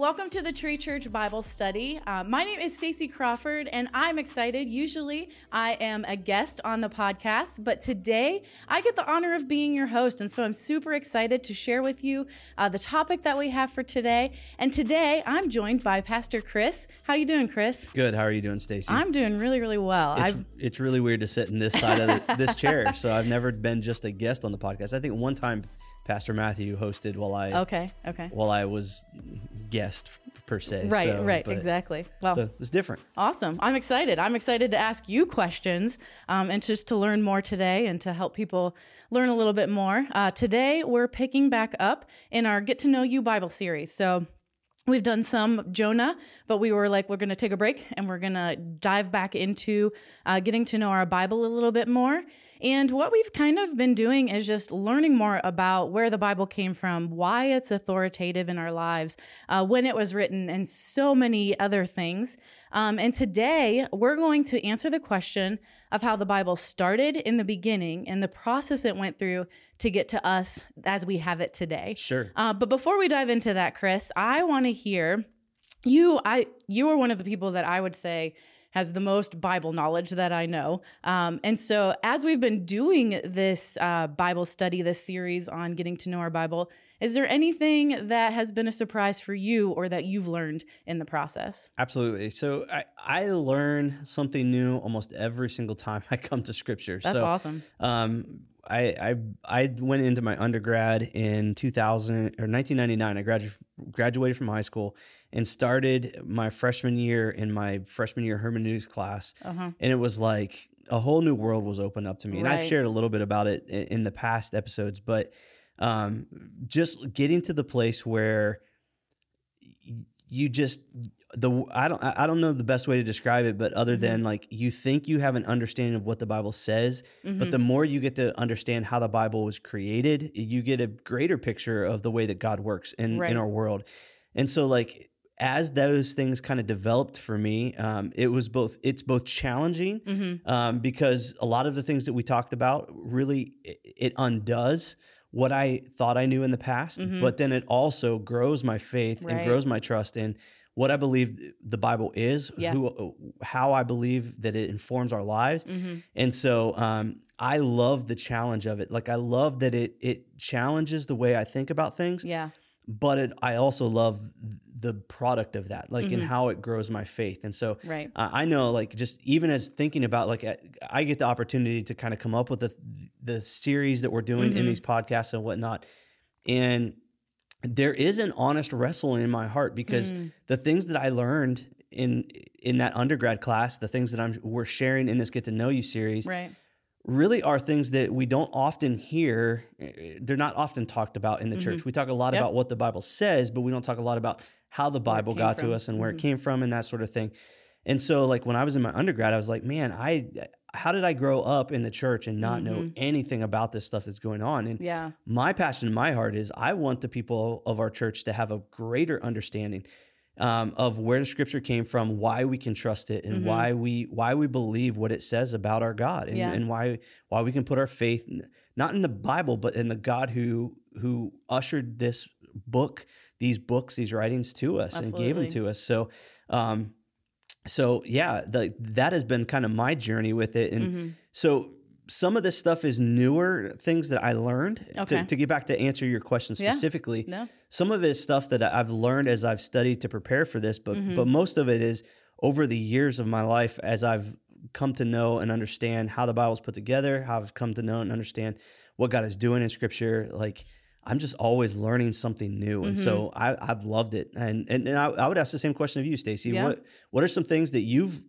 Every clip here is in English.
welcome to the Tree Church Bible Study. Uh, my name is Stacy Crawford, and I'm excited. Usually, I am a guest on the podcast, but today I get the honor of being your host, and so I'm super excited to share with you uh, the topic that we have for today. And today, I'm joined by Pastor Chris. How you doing, Chris? Good. How are you doing, Stacy? I'm doing really, really well. It's, it's really weird to sit in this side of the, this chair, so I've never been just a guest on the podcast. I think one time Pastor Matthew hosted while I okay, okay, while I was guest per se. Right, so, right, exactly. Well, so it's different. Awesome. I'm excited. I'm excited to ask you questions um, and just to learn more today and to help people learn a little bit more. Uh, today we're picking back up in our Get to Know You Bible series. So. We've done some Jonah, but we were like, we're going to take a break and we're going to dive back into uh, getting to know our Bible a little bit more. And what we've kind of been doing is just learning more about where the Bible came from, why it's authoritative in our lives, uh, when it was written, and so many other things. Um, and today we're going to answer the question of how the Bible started in the beginning and the process it went through to get to us as we have it today. Sure. Uh, but before we dive into that, Chris, I want to hear you. I you are one of the people that I would say has the most Bible knowledge that I know. Um, and so, as we've been doing this uh, Bible study, this series on getting to know our Bible, is there anything that has been a surprise for you or that you've learned in the process? Absolutely. So, I, I learn something new almost every single time I come to Scripture. That's so, awesome. Um, I, I I went into my undergrad in 2000 or 1999. I gradu- graduated from high school and started my freshman year in my freshman year hermeneutics class, uh-huh. and it was like a whole new world was opened up to me. And I've shared a little bit about it in, in the past episodes, but um, just getting to the place where you just the I don't I don't know the best way to describe it, but other mm-hmm. than like you think you have an understanding of what the Bible says, mm-hmm. but the more you get to understand how the Bible was created, you get a greater picture of the way that God works in right. in our world. And so like as those things kind of developed for me, um, it was both it's both challenging mm-hmm. um, because a lot of the things that we talked about really it, it undoes what I thought I knew in the past, mm-hmm. but then it also grows my faith right. and grows my trust in what I believe the Bible is, yeah. who, how I believe that it informs our lives, mm-hmm. and so um, I love the challenge of it. Like I love that it it challenges the way I think about things. Yeah. But it, I also love the product of that, like mm-hmm. and how it grows my faith. And so, right. uh, I know, like, just even as thinking about, like, I get the opportunity to kind of come up with the the series that we're doing mm-hmm. in these podcasts and whatnot, and there is an honest wrestling in my heart because mm. the things that I learned in in that undergrad class, the things that I'm we're sharing in this get to know you series, right. Really are things that we don't often hear. They're not often talked about in the mm-hmm. church. We talk a lot yep. about what the Bible says, but we don't talk a lot about how the Bible got from. to us and where mm-hmm. it came from and that sort of thing. And so, like when I was in my undergrad, I was like, man, I how did I grow up in the church and not mm-hmm. know anything about this stuff that's going on? And yeah. my passion in my heart is I want the people of our church to have a greater understanding um, of where the scripture came from, why we can trust it, and mm-hmm. why we why we believe what it says about our God, and, yeah. and why why we can put our faith in, not in the Bible, but in the God who who ushered this book, these books, these writings to us Absolutely. and gave them to us. So. Um, so yeah, the, that has been kind of my journey with it. And mm-hmm. so some of this stuff is newer things that I learned. Okay. To, to get back to answer your question specifically, yeah. no. some of it is stuff that I've learned as I've studied to prepare for this, but mm-hmm. but most of it is over the years of my life as I've come to know and understand how the Bible's put together, how I've come to know and understand what God is doing in Scripture, like I'm just always learning something new, and mm-hmm. so I, have loved it. And and, and I, I, would ask the same question of you, Stacy. Yeah. What what are some things that you've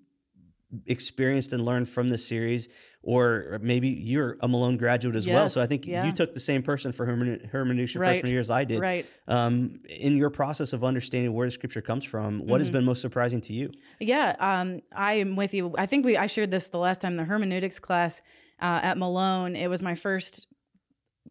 experienced and learned from this series, or maybe you're a Malone graduate as yes. well. So I think yeah. you took the same person for hermen- hermeneutics your right. freshman year as I did. Right. Um, in your process of understanding where the scripture comes from, what mm-hmm. has been most surprising to you? Yeah, um, I am with you. I think we I shared this the last time the hermeneutics class. Uh, at Malone, it was my first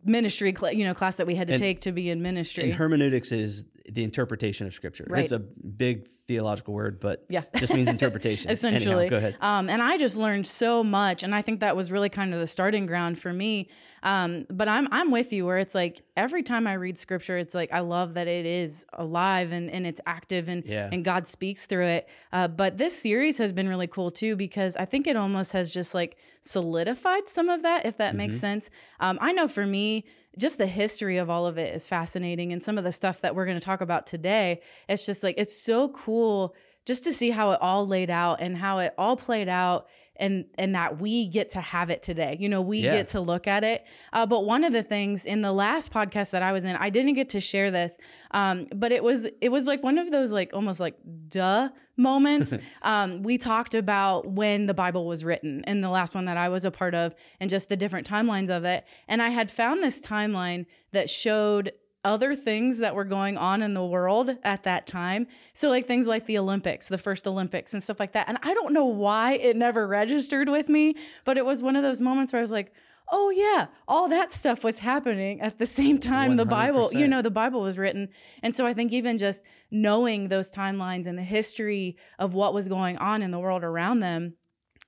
ministry, cl- you know, class that we had to and, take to be in ministry. And hermeneutics is the interpretation of scripture. Right. It's a big theological word, but Yeah. just means interpretation. essentially. Anyhow, go ahead. Um, and I just learned so much, and I think that was really kind of the starting ground for me. Um, but I'm I'm with you where it's like every time I read scripture, it's like I love that it is alive and, and it's active and Yeah. and God speaks through it. Uh, but this series has been really cool too because I think it almost has just like solidified some of that, if that makes sense. Um, I know for me, just the history of all of it is fascinating, and some of the stuff that we're going to talk about today, it's just like it's so cool just to see how it all laid out and how it all played out and and that we get to have it today. You know we Yeah. get to look at it. Uh, but one of the things in the last podcast that i was in i didn't get to share this um, but it was it was like one of those like almost like duh moments. Um, we talked about when the bible was written in the last one that i was a part of and just the different timelines of it. And i had found this timeline that showed other things that were going on in the world at that time. So, like things like the Olympics, the first Olympics, and stuff like that. And I don't know why it never registered with me, but it was one of those moments where I was like, oh, yeah, all that stuff was happening at the same time the Bible, you know, the Bible was written. And so, I think even just knowing those timelines and the history of what was going on in the world around them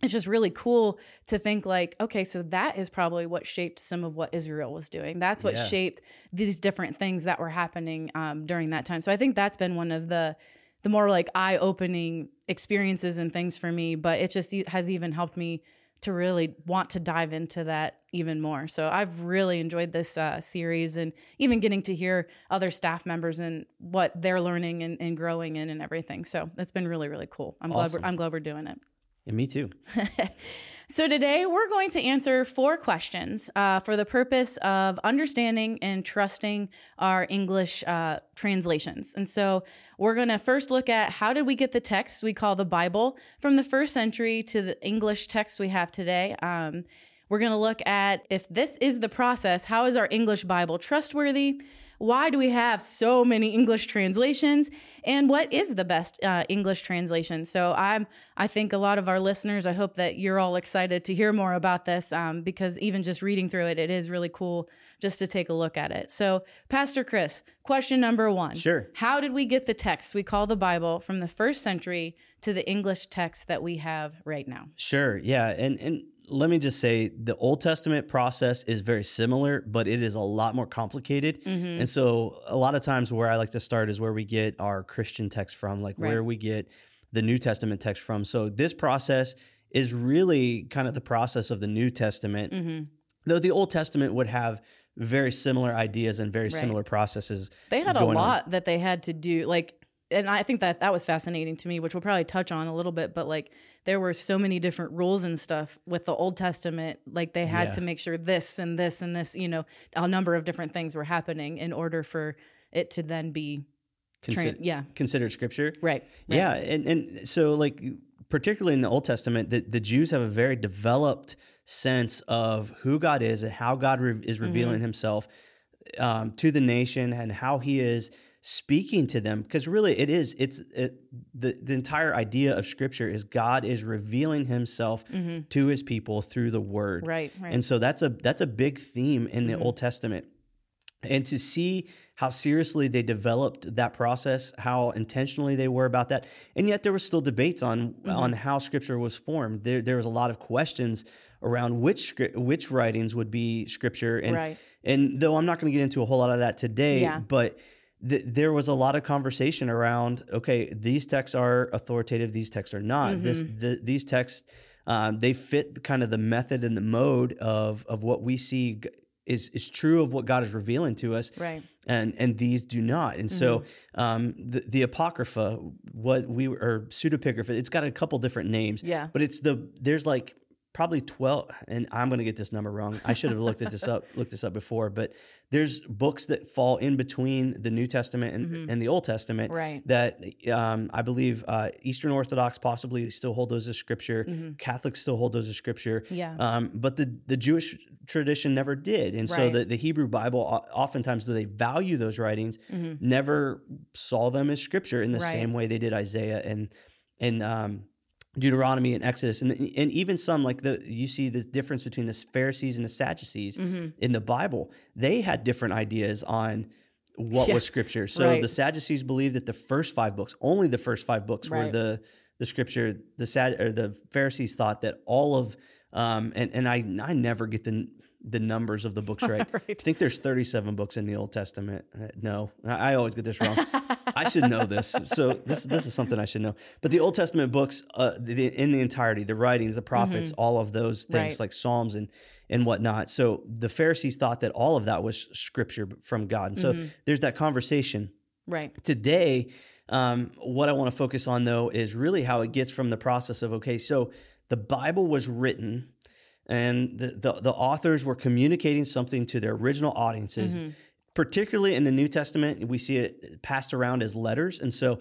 it's just really cool to think like okay so that is probably what shaped some of what israel was doing. That's what Yeah. shaped these different things that were happening um, during that time. So i think that's been one of the the more like eye-opening experiences and things for me but it just has even helped me to really want to dive into that even more. So i've really enjoyed this uh, series and even getting to hear other staff members and what they're learning and, and growing in and everything. So it's been really really cool. I'm glad we're, i'm glad we're doing it And me too. so, today we're going to answer four questions uh, for the purpose of understanding and trusting our English uh, translations. And so, we're going to first look at how did we get the text we call the Bible from the first century to the English text we have today. Um, we're going to look at if this is the process, how is our English Bible trustworthy? Why do we have so many English translations? And what is the best uh, English translation? So I'm, I think a lot of our listeners, I hope that you're all excited to hear more about this um, because even just reading through it, it is really cool just to take a look at it. So, Pastor Chris, question number one. Sure. How did we get the text we call the Bible from the first century to the English text that we have right now? Sure. Yeah. And and let me just say the Old Testament process is very similar, but it is a lot more complicated. Mm-hmm. And so a lot of times where I like to start is where we get our Christian text from, like Right. where we get the New Testament text from. So this process is really kind of the process of the New Testament. Mm-hmm. Though the Old Testament would have very similar ideas and very Right. similar processes. They had a going on. lot that they had to do. Like, and I think that that was fascinating to me, which we'll probably touch on a little bit. But like, there were so many different rules and stuff with the Old Testament. Like, they had Yeah. to make sure this and this and this, you know, a number of different things were happening in order for it to then be, yeah, considered scripture. right, right. Yeah, and and so like particularly in the Old Testament, the, the Jews have a very developed sense of who God is and how God re- is revealing Mm-hmm. Himself um, to the nation and how He is speaking to them. Because really, it is it's it, the the entire idea of Scripture is God is revealing Himself to His people through the Word. Mm-hmm. Right, right. Mm-hmm. And so that's a that's a big theme in the Old Testament and to see how seriously they developed that process, how intentionally they were about that, and yet there was still debates on Mm-hmm. on how Scripture was formed. There there was a lot of questions around which which writings would be Scripture, and Right. and though I'm not going to get into a whole lot of that today, Yeah. but. Th- there was a lot of conversation around okay these texts are authoritative these texts are not this Mm-hmm. the, these texts um, they fit kind of the method and the mode of of what we see g- is is true of what God is revealing to us, Right. and and these do not. And so Mm-hmm. um, the the apocrypha, what we or pseudepigrapha, it's got a couple different names. Yeah. but it's the there's like probably 12 and i'm going to get this number wrong i should have looked at this up looked this up before but there's books that fall in between the new testament and, and the old testament Mm-hmm. Right. that um, i believe uh, eastern orthodox possibly still hold those as scripture catholics still hold those as scripture Mm-hmm. Yeah. um, but the, the jewish tradition never did and so the, the hebrew bible oftentimes though they value those writings never saw them as scripture in the Mm-hmm. Right. same way they did isaiah and and um, Deuteronomy and Exodus, and and even some like the you see the difference between the Pharisees and the Sadducees Mm-hmm. in the Bible. They had different ideas on what Yeah. was scripture. So Right. the Sadducees believed that the first five books, only the first five books, were the the scripture. The Sad or the Pharisees thought that all of um, and and I I never get the the numbers of the books right. I think there's 37 books in the Old Testament. Uh, no, I I always get this wrong. I should know this. So this this is something I should know. But the Old Testament books, uh, the, in the entirety, the writings, the prophets, all of those things Mm-hmm. Right. like Psalms and and whatnot. So the Pharisees thought that all of that was scripture from God. And so Mm-hmm. there's that conversation Right. today um, what i want to focus on though is really how it gets from the process of okay so the bible was written and the, the, the authors were communicating something to their original audiences Mm-hmm. Particularly in the new testament we see it passed around as letters and so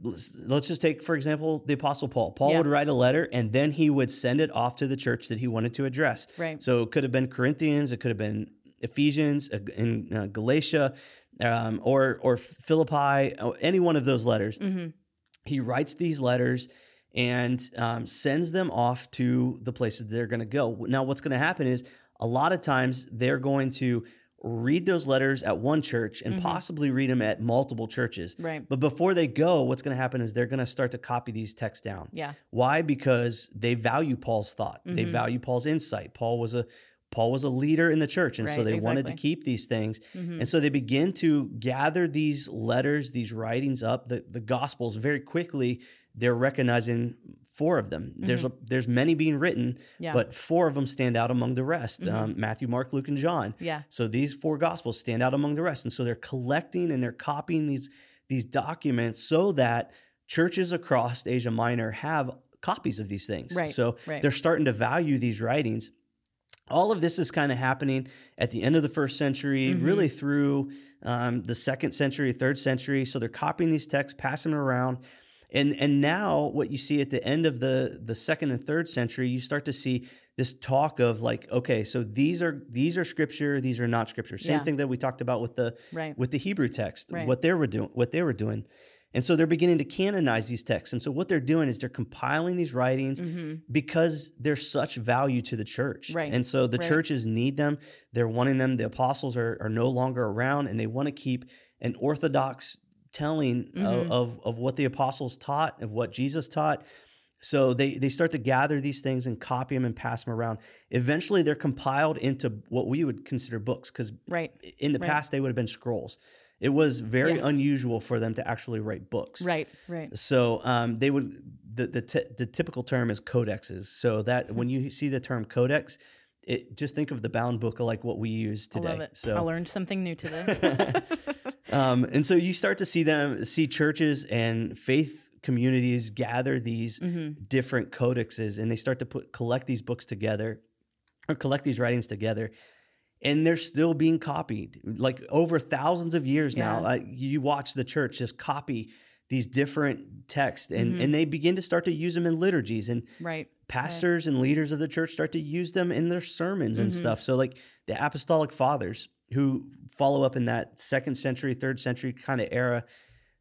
let's, just take for example the apostle paul paul Yeah. would write a letter and then he would send it off to the church that he wanted to address Right. so it could have been corinthians it could have been ephesians uh, in uh, galatia um, or or philippi uh, any one of those letters Mm-hmm. he writes these letters and um, sends them off to the places they're going to go. Now, what's going to happen is a lot of times they're going to read those letters at one church and possibly read them at multiple churches. Mm-hmm. Right. But before they go, what's going to happen is they're going to start to copy these texts down. Yeah. Why? Because they value Paul's thought. They Mm-hmm. value Paul's insight. Paul was a Paul was a leader in the church, and so Right, they wanted to keep these things. Mm-hmm. And so they begin to gather these letters, these writings up, the, the gospels very quickly. They're recognizing four of them. There's a, there's many being written, Mm-hmm. Yeah. Mm-hmm. but four of them stand out among the rest. Um, Matthew, Mark, Luke, and John. Yeah. So these four gospels stand out among the rest, and so they're collecting and they're copying these these documents so that churches across Asia Minor have copies of these things. Right, So right. they're starting to value these writings. All of this is kind of happening at the end of the first century, Mm-hmm. really through um, the second century, third century. So they're copying these texts, passing them around. And, and now what you see at the end of the, the second and third century, you start to see this talk of like, okay, so these are these are scripture, these are not scripture. Same Yeah. thing that we talked about with the Right. with the Hebrew text, Right. what they were doing, what they were doing. And so they're beginning to canonize these texts. And so what they're doing is they're compiling these writings because they're such value to the church. Mm-hmm. Right. And so the Right. churches need them. They're wanting them. The apostles are, are no longer around and they want to keep an orthodox telling Mm-hmm. of, of, of what the apostles taught, of what Jesus taught. So they, they start to gather these things and copy them and pass them around. Eventually, they're compiled into what we would consider books because Right. in the Right. past they would have been scrolls. It was very Yeah. unusual for them to actually write books. Right. Right. So um, they would the the, t- the typical term is codexes. So that when you see the term codex, it just think of the bound book like what we use I today. love it. So I learned something new today. um, and so you start to see them see churches and faith communities gather these Mm-hmm. different codexes and they start to put collect these books together or collect these writings together and they're still being copied like over thousands of years now like you watch the church just copy these different texts and, Mm-hmm. and they begin to start to use them in liturgies and right. pastors and leaders of the church start to use them in their sermons and Mm-hmm. stuff. So, like the apostolic fathers who follow up in that second century, third century kind of era,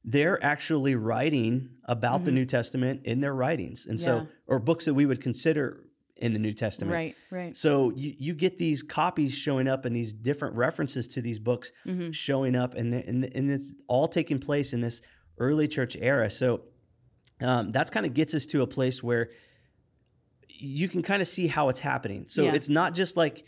they're actually writing about the New Testament in their writings. And so, Mm-hmm. Or books that we would consider in the New Testament. Right. Right. So you, you get these copies showing up and these different references to these books Mm-hmm. showing up, and, and and it's all taking place in this early church era. So um, that's kind of gets us to a place where you can kind of see how it's happening. So Yeah. it's not just like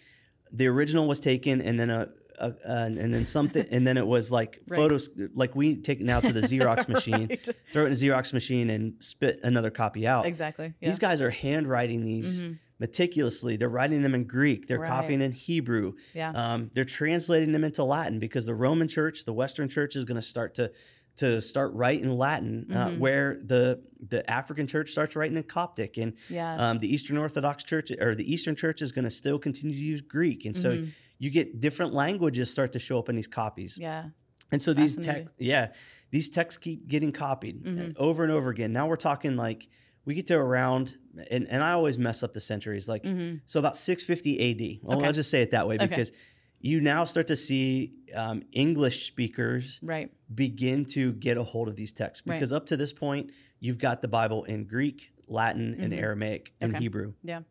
the original was taken and then a, a and then something and then it was like Right. photos like we take it now to the Xerox machine, Right. throw it in a Xerox machine and spit another copy out. Exactly. Yeah. These guys are handwriting these meticulously. They're writing them in Greek. They're Right. copying in Hebrew. Yeah. Um, they're translating them into Latin because the Roman Church, the Western Church, is going to start to to start writing Latin, uh, Mm-hmm. where the the African Church starts writing in Coptic, and Yeah. um, the Eastern Orthodox Church or the Eastern Church is going to still continue to use Greek, and so you get different languages start to show up in these copies. Mm-hmm. yeah. And so these texts, yeah, these texts keep getting copied Mm-hmm. uh, over and over again. Now we're talking like we get to around, and, and I always mess up the centuries, like so about 650 AD. Well, Okay. I'll just say it that way Okay. because you now start to see um, English speakers Right. begin to get a hold of these texts Right. because up to this point you've got the Bible in Greek, Latin, and Aramaic and Mm-hmm. Okay. Hebrew. Yeah.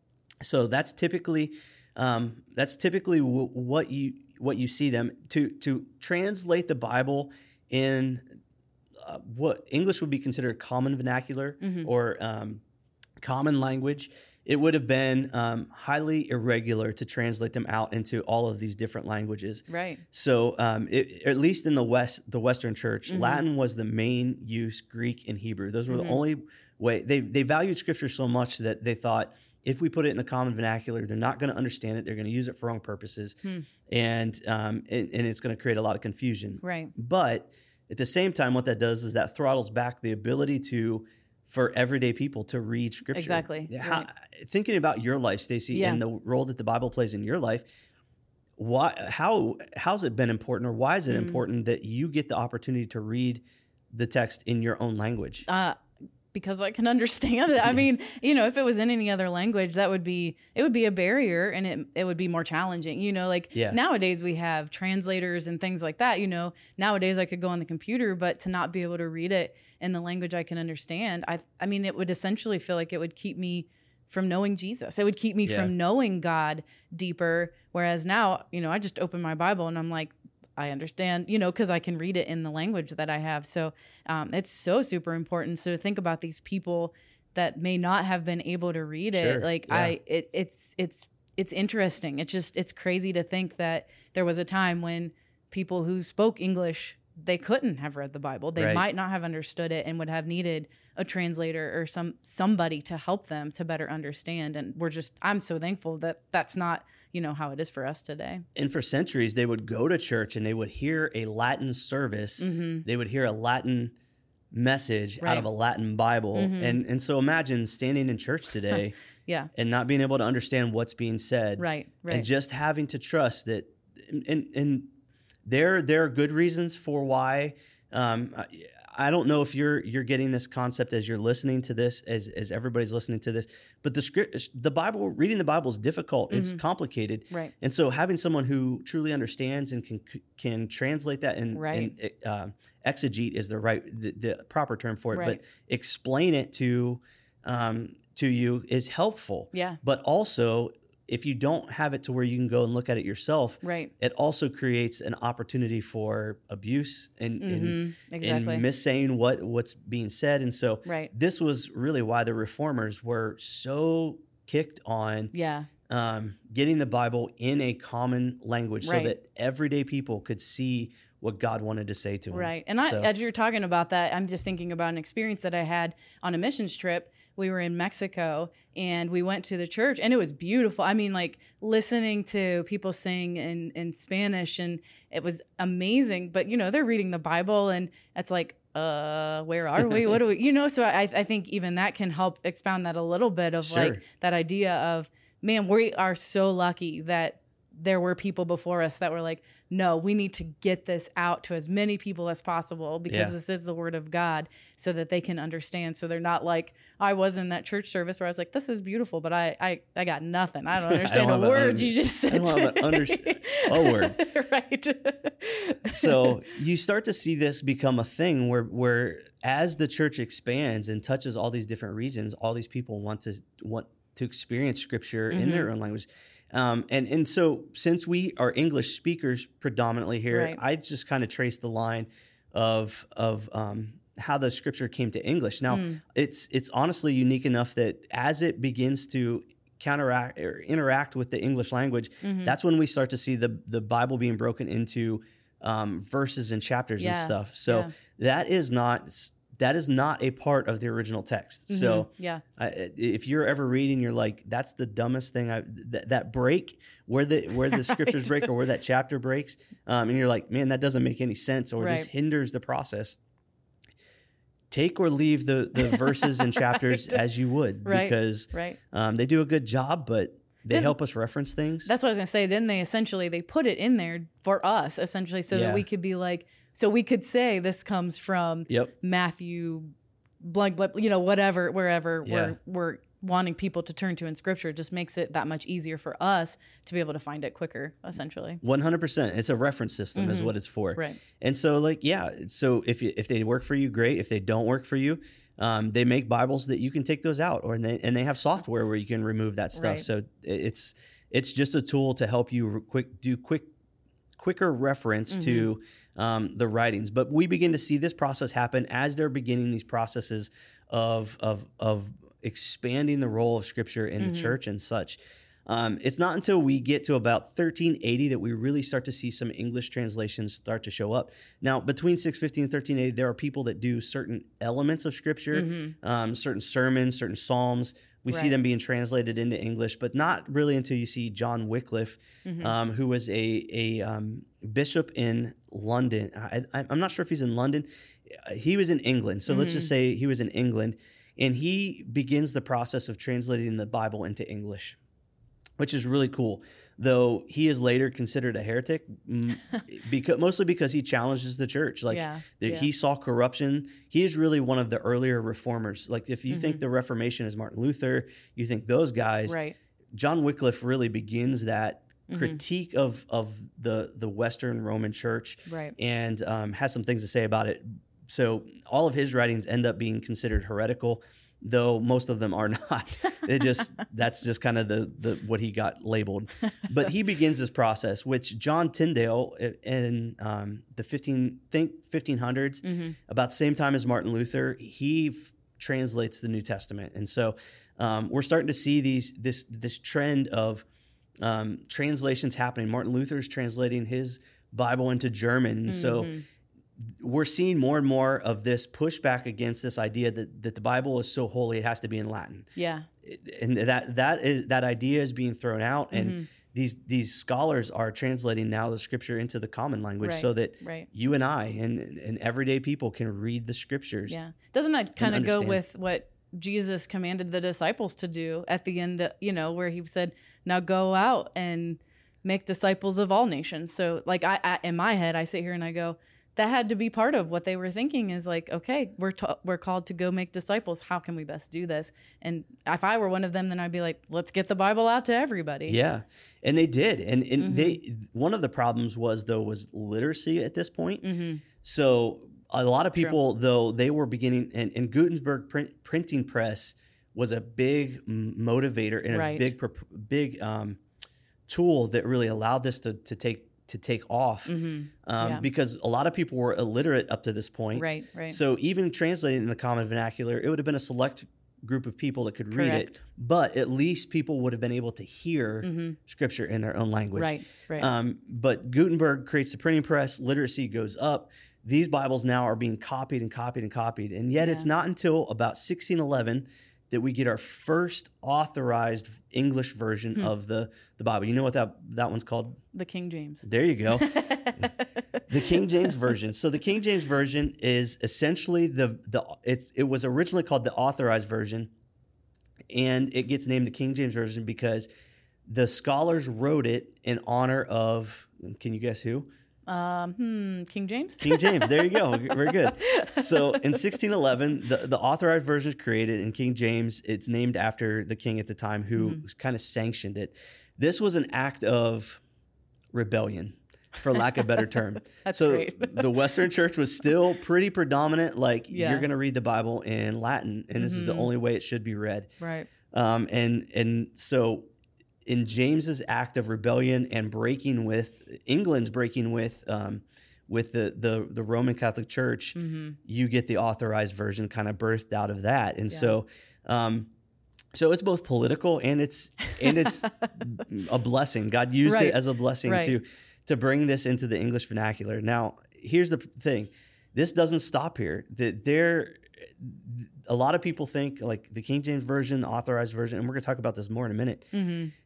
So that's typically um, that's typically w- what you what you see them to to translate the Bible in uh, what English would be considered common vernacular Mm-hmm. or um, common language. It would have been um, highly irregular to translate them out into all of these different languages. Right. So, um, it, at least in the West, the Western Church, Mm-hmm. Latin was the main use. Greek and Hebrew; those were the only way they they valued Scripture so much that they thought if we put it in the common vernacular, they're not going to understand it. They're going to use it for wrong purposes, Hmm. and um, and, and it's going to create a lot of confusion. Right. But at the same time, what that does is that throttles back the ability to for everyday people to read Scripture. Exactly, How, right. Thinking about your life, Stacey, Yeah. and the role that the Bible plays in your life why how how's it been important or why is Mm. it important that you get the opportunity to read the text in your own language Uh, because I can understand it. I mean, you know, if it was in any other language, that would be it would be a barrier and it it would be more challenging. You know, like Yeah. nowadays we have translators and things like that. You know, nowadays I could go on the computer, but to not be able to read it in the language I can understand, I I mean, it would essentially feel like it would keep me from knowing Jesus. It would keep me Yeah. from knowing God deeper. Whereas now, you know, I just open my Bible and I'm like, I understand, you know, because I can read it in the language that I have. So um, it's so super important. So to think about these people that may not have been able to read Sure, it, like yeah. I, it, it's it's it's interesting. It's just it's crazy to think that there was a time when people who spoke English they couldn't have read the Bible. They Right. might not have understood it and would have needed a translator or some somebody to help them to better understand. And we're just I'm so thankful that that's not you know how it is for us today. and for centuries they would go to church and they would hear a latin service they would hear a latin message out of a latin bible and and so imagine standing in church today Yeah. and not being able to understand what's being said Right. Right. and just having to trust that and and, and there there are good reasons for why um, I, don't know if you're you're getting this concept as you're listening to this as as everybody's listening to this but the script the bible reading the bible is difficult it's complicated Mm-hmm. Right. and so having someone who truly understands and can can translate that and, Right. and uh, exegete is the right the, the proper term for it Right. but explain it to um, to you is helpful Yeah. but also if you don't have it to where you can go and look at it yourself Right. it also creates an opportunity for abuse and, and, Mhm. Exactly. and missaying what what's being said and so Right. this was really why the reformers were so kicked on Yeah. um, getting the bible in a common language Right. so that everyday people could see what god wanted to say to them Right. And I, So- as you're talking about that, I'm just thinking about an experience that I had on a missions trip. We were in Mexico and we went to the church and it was beautiful. I mean, like listening to people sing in, in Spanish and it was amazing. But, you know, they're reading the Bible and it's like, uh, where are we? What do we, you know? So I, I think even that can help expound that a little bit of Sure. like that idea of, man, we are so lucky that there were people before us that were like, no, we need to get this out to as many people as possible because Yeah. this is the word of God so that they can understand. So they're not like, I was in that church service where I was like, this is beautiful, but I I, I got nothing. I don't understand don't a have a word you just I said. don't have to under- a word. right. so you start to see this become a thing where where as the church expands and touches all these different regions all these people want to want to experience scripture in their Mm-hmm. own language um, and and so since we are english speakers predominantly here Right. i just kind of trace the line of of um, how the scripture came to english now Mm. it's it's honestly unique enough that as it begins to counteract or interact with the english language Mm-hmm. that's when we start to see the the bible being broken into um, verses and chapters and stuff so yeah. that is not that is not a part of the original text so yeah. I, if you're ever reading you're like that's the dumbest thing i that, that break where the where the scriptures break or where that chapter breaks um, and you're like man that doesn't make any sense or this hinders the process take or leave the the verses and chapters as you would Right. because Right. um, they do a good job but they Didn't- help us reference things That's what I was gonna say. Then they essentially they put it in there for us essentially so Yeah. that we could be like so we could say this comes from yep Matthew, blank, blank, you know, whatever, wherever Yeah. we're we're wanting people to turn to in Scripture, it just makes it that much easier for us to be able to find it quicker, essentially. 100% it's a reference system is what it's for Mm-hmm. Right. and so like yeah so if you if they work for you great if they don't work for you um, they make bibles that you can take those out or and they, and they have software where you can remove that stuff Right. so it's it's just a tool to help you quick do quick quicker reference to um, the writings. But we begin to see this process happen as they're beginning these processes of of of expanding the role of Scripture in the church and such. Um, it's not until we get to about 1380 that we really start to see some English translations start to show up. Now, between 650 and 1380, there are people that do certain elements of Scripture, um, certain sermons, certain psalms. We see them being translated into English, but not really until you see John Wycliffe, um, who was a a um, bishop in London. I, I'm not sure if he's in London. He was in England, so let's just say he was in England, and he begins the process of translating the Bible into English which is really cool. Though he is later considered a heretic, because mostly because he challenges the church. Like Yeah, the, yeah. he saw corruption. He is really one of the earlier reformers. Like if you Mm-hmm. think the Reformation is Martin Luther, you think those guys. Right. John Wycliffe really begins that Mm-hmm. critique of of the the Western Roman Church, Right. and um, has some things to say about it. So all of his writings end up being considered heretical, though most of them are not. it just that's just kind of the the what he got labeled. But he begins this process, which John Tyndale in um, the fifteen think fifteen hundreds, about the same time as Martin Luther, he f- translates the New Testament, and so um, we're starting to see these this this trend of um, translations happening. Martin Luther is translating his Bible into German, and so we're seeing more and more of this pushback against this idea that, that the Bible is so holy it has to be in Latin, Yeah. and that that is that idea is being thrown out, and these these scholars are translating now the Scripture into the common language Right, so that right. you and I and and everyday people can read the Scriptures. Yeah. Doesn't that kind of go with what Jesus commanded the disciples to do at the end, you know, where he said, now go out and make disciples of all nations. So, like, I, I in my head, I sit here and I go, that had to be part of what they were thinking is like, okay, we're, ta- we're called to go make disciples. How can we best do this? And if I were one of them, then I'd be like, let's get the Bible out to everybody. Yeah, and they did, and and Mm-hmm. they one of the problems was though was literacy at this point. Mm-hmm. So a lot of people though they were beginning, and, and Gutenberg print, printing press was a big motivator and a big big um, tool that really allowed this to to take to take off um, Yeah. because a lot of people were illiterate up to this point. Right, right. So even translating in the common vernacular, it would have been a select group of people that could read it, but at least people would have been able to hear scripture in their own language. Right, right. Um, but Gutenberg creates the printing press, literacy goes up. These Bibles now are being copied and copied and copied. And yet it's not until about 1611 that we get our first authorized English version Hmm. of the, the Bible. You know what that, that one's called? the King James. There you go. the King James version. So the King James version is essentially the the it's it was originally called the authorized version, and it gets named the King James version because the scholars wrote it in honor of. Can you guess who? Um, hmm, King James? King James. There you go. Very good. So in 1611, the, the authorized version is created, and King James, it's named after the king at the time who Mm-hmm. kind of sanctioned it. This was an act of rebellion, for lack of a better term. That's so great. the Western Church was still pretty predominant. Like Yeah. Mm-hmm. you're going to read the Bible in Latin, and this is the only way it should be read. Right. Um, and and so in James's act of rebellion and breaking with England's breaking with um, with the, the the Roman Catholic Church, Mm-hmm. you get the authorized version kind of birthed out of that. And so um, so it's both political and it's and it's a blessing. God used Right. it as a blessing Right. to to bring this into the English vernacular. Now, here's the thing. This doesn't stop here. That there a lot of people think like the King James version, the authorized version, and we're going to talk about this more in a minute.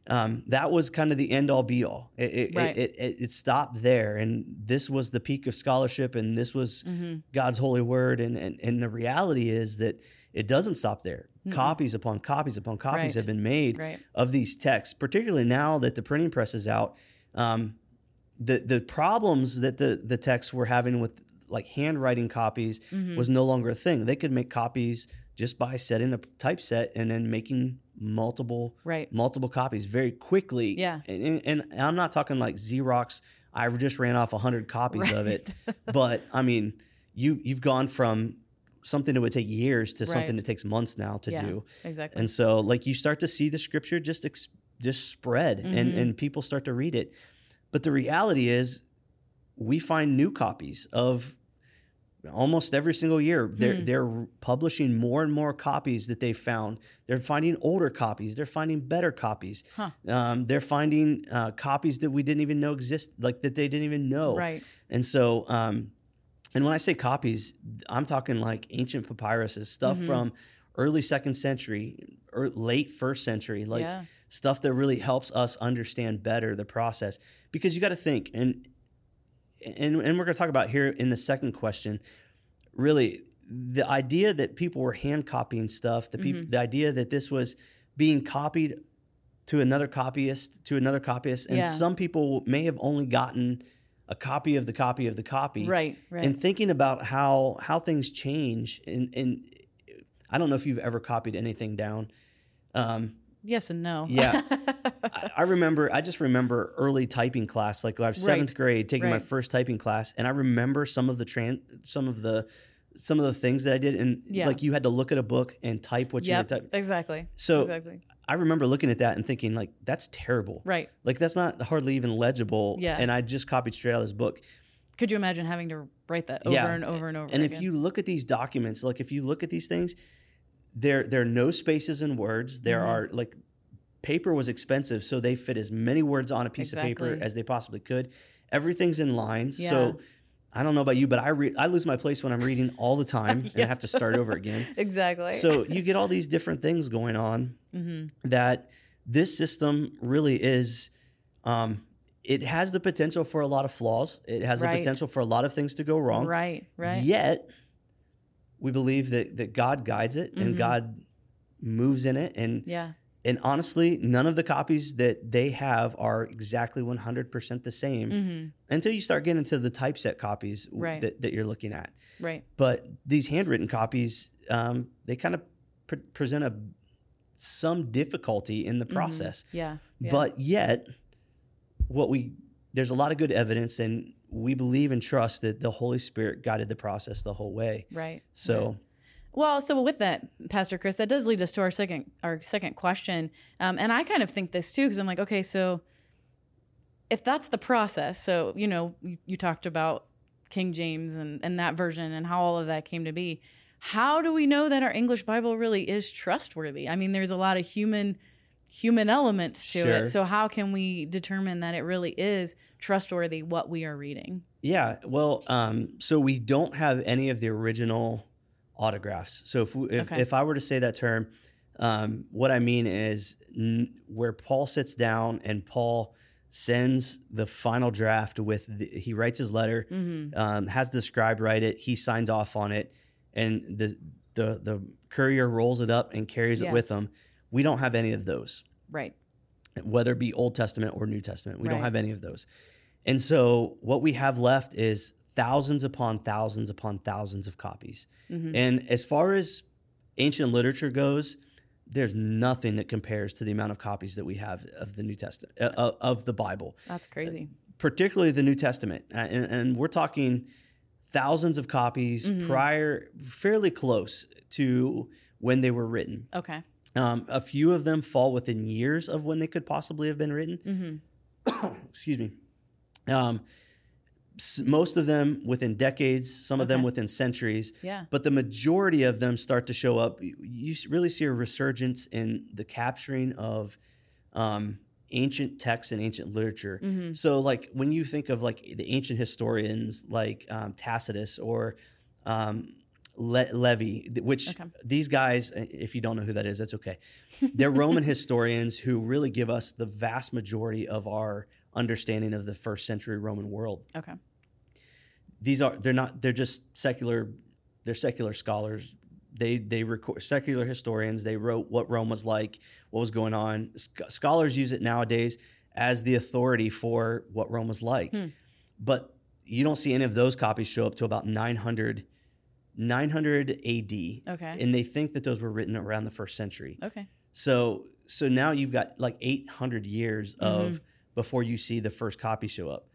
Um, that was kind of the end all be all. It, it, Right. it, it, it stopped there, and this was the peak of scholarship, and this was God's holy word. And, and and the reality is that it doesn't stop there. Copies upon copies upon copies Right. have been made Right. of these texts, particularly now that the printing press is out. Um, the the problems that the the texts were having with like handwriting copies Mm-hmm. was no longer a thing. They could make copies just by setting a typeset and then making multiple Right. multiple copies very quickly. Yeah. and, and, and I'm not talking like Xerox. I just ran off hundred copies of it, but I mean, you you've gone from something that would take years to something that takes months now to Yeah, do. exactly. And so, like, you start to see the scripture just ex- just spread, and Mm-hmm. and people start to read it. But the reality is, we find new copies of almost every single year. They're Hmm. they're publishing more and more copies that they found. They're finding older copies. They're finding better copies. Huh. Um, they're finding uh, copies that we didn't even know exist, like that they didn't even know. Right. And so, um, and when I say copies, I'm talking like ancient papyruses, stuff Mm-hmm. from early second century or late first century, like Yeah. stuff that really helps us understand better the process. Because you got to think, and and and we're going to talk about here in the second question, really the idea that people were hand copying stuff, the peop- Mm-hmm. the idea that this was being copied to another copyist to another copyist, and Yeah. some people may have only gotten a copy of the copy of the copy, Right. Right. and thinking about how how things change and and I don't know if you've ever copied anything down. Um, yes and no. yeah, I, I remember. I just remember early typing class, like I was seventh Right. grade, taking my Right. first typing class, and I remember some of the tran, some of the, some of the things that I did, and Yeah. like you had to look at a book and type what you were Yep. typing. Exactly. So exactly. I remember looking at that and thinking, like, that's terrible. Right. Like that's not hardly even legible. Yeah. And I just copied straight out of this book. Could you imagine having to write that over Yeah. and over and over And again? if you look at these documents, like if you look at these things, there there are no spaces in words. There Mm-hmm. are like paper was expensive, so they fit as many words on a piece of paper as they possibly could. Everything's in lines. Yeah. So I don't know about you, but I re- I lose my place when I'm reading all the time and I have to start over again. exactly. So you get all these different things going on Mm-hmm. that this system really is. Um, it has the potential for a lot of flaws. It has Right. the potential for a lot of things to go wrong. right. Right. Yet, we believe that that God guides it and Mhm. God moves in it, and Yeah. and honestly, none of the copies that they have are exactly one hundred percent the same Mm-hmm. until you start getting into the typeset copies Right. that, that you're looking at. Right. But these handwritten copies, um, they kind of pre- present a some difficulty in the process. Mm-hmm. yeah. But yet, what we there's a lot of good evidence, and we believe and trust that the Holy Spirit guided the process the whole way. right. So right. Well, so with that, Pastor Chris, that does lead us to our second our second question, um, and I kind of think this too because I'm like, okay, so if that's the process, so you know, you, you talked about King James and and that version and how all of that came to be. How do we know that our English Bible really is trustworthy? I mean, there's a lot of human human elements to Sure. it. So how can we determine that it really is trustworthy what we are reading? yeah, well, um, so we don't have any of the original autographs. So if we, if, Okay. if I were to say that term, um, what I mean is n- where Paul sits down and Paul sends the final draft with the, he writes his letter Mm-hmm. um, has the scribe write it. He signs off on it, and the the the courier rolls it up and carries Yeah. it with him. We don't have any of those, Right. whether it be Old Testament or New Testament. We don't have any of those, and so what we have left is thousands upon thousands upon thousands of copies. Mhm. And as far as ancient literature goes, there's nothing that compares to the amount of copies that we have of the New Testament uh, of- of the Bible That's crazy. particularly the New Testament, Uh, and, and we're talking thousands of copies Mm-hmm. prior, fairly close to when they were written. Okay. Um, a few of them fall within years of when they could possibly have been written. Mm-hmm. Excuse me. Um, most of them within decades, some of them within centuries, Yeah. but the majority of them start to show up. You- You really see a resurgence in the capturing of um, ancient texts and ancient literature. Mm-hmm. So, like when you think of like the ancient historians, like um, Tacitus or um, Le- Livy, which Okay. these guys, uh, if you don't know who that is, that's okay. They're Roman historians who really give us the vast majority of our understanding of the first century Roman world. Okay. These are they're not they're just secular they're secular scholars. They they record secular historians. They wrote what Rome was like, what was going on. Sch- scholars use it nowadays as the authority for what Rome was like. Hmm. But you don't see any of those copies show up to about 900 900 AD. Okay. And they think that those were written around the first century. Okay. So so now you've got like 800 years Mm-hmm. of before you see the first copy show up.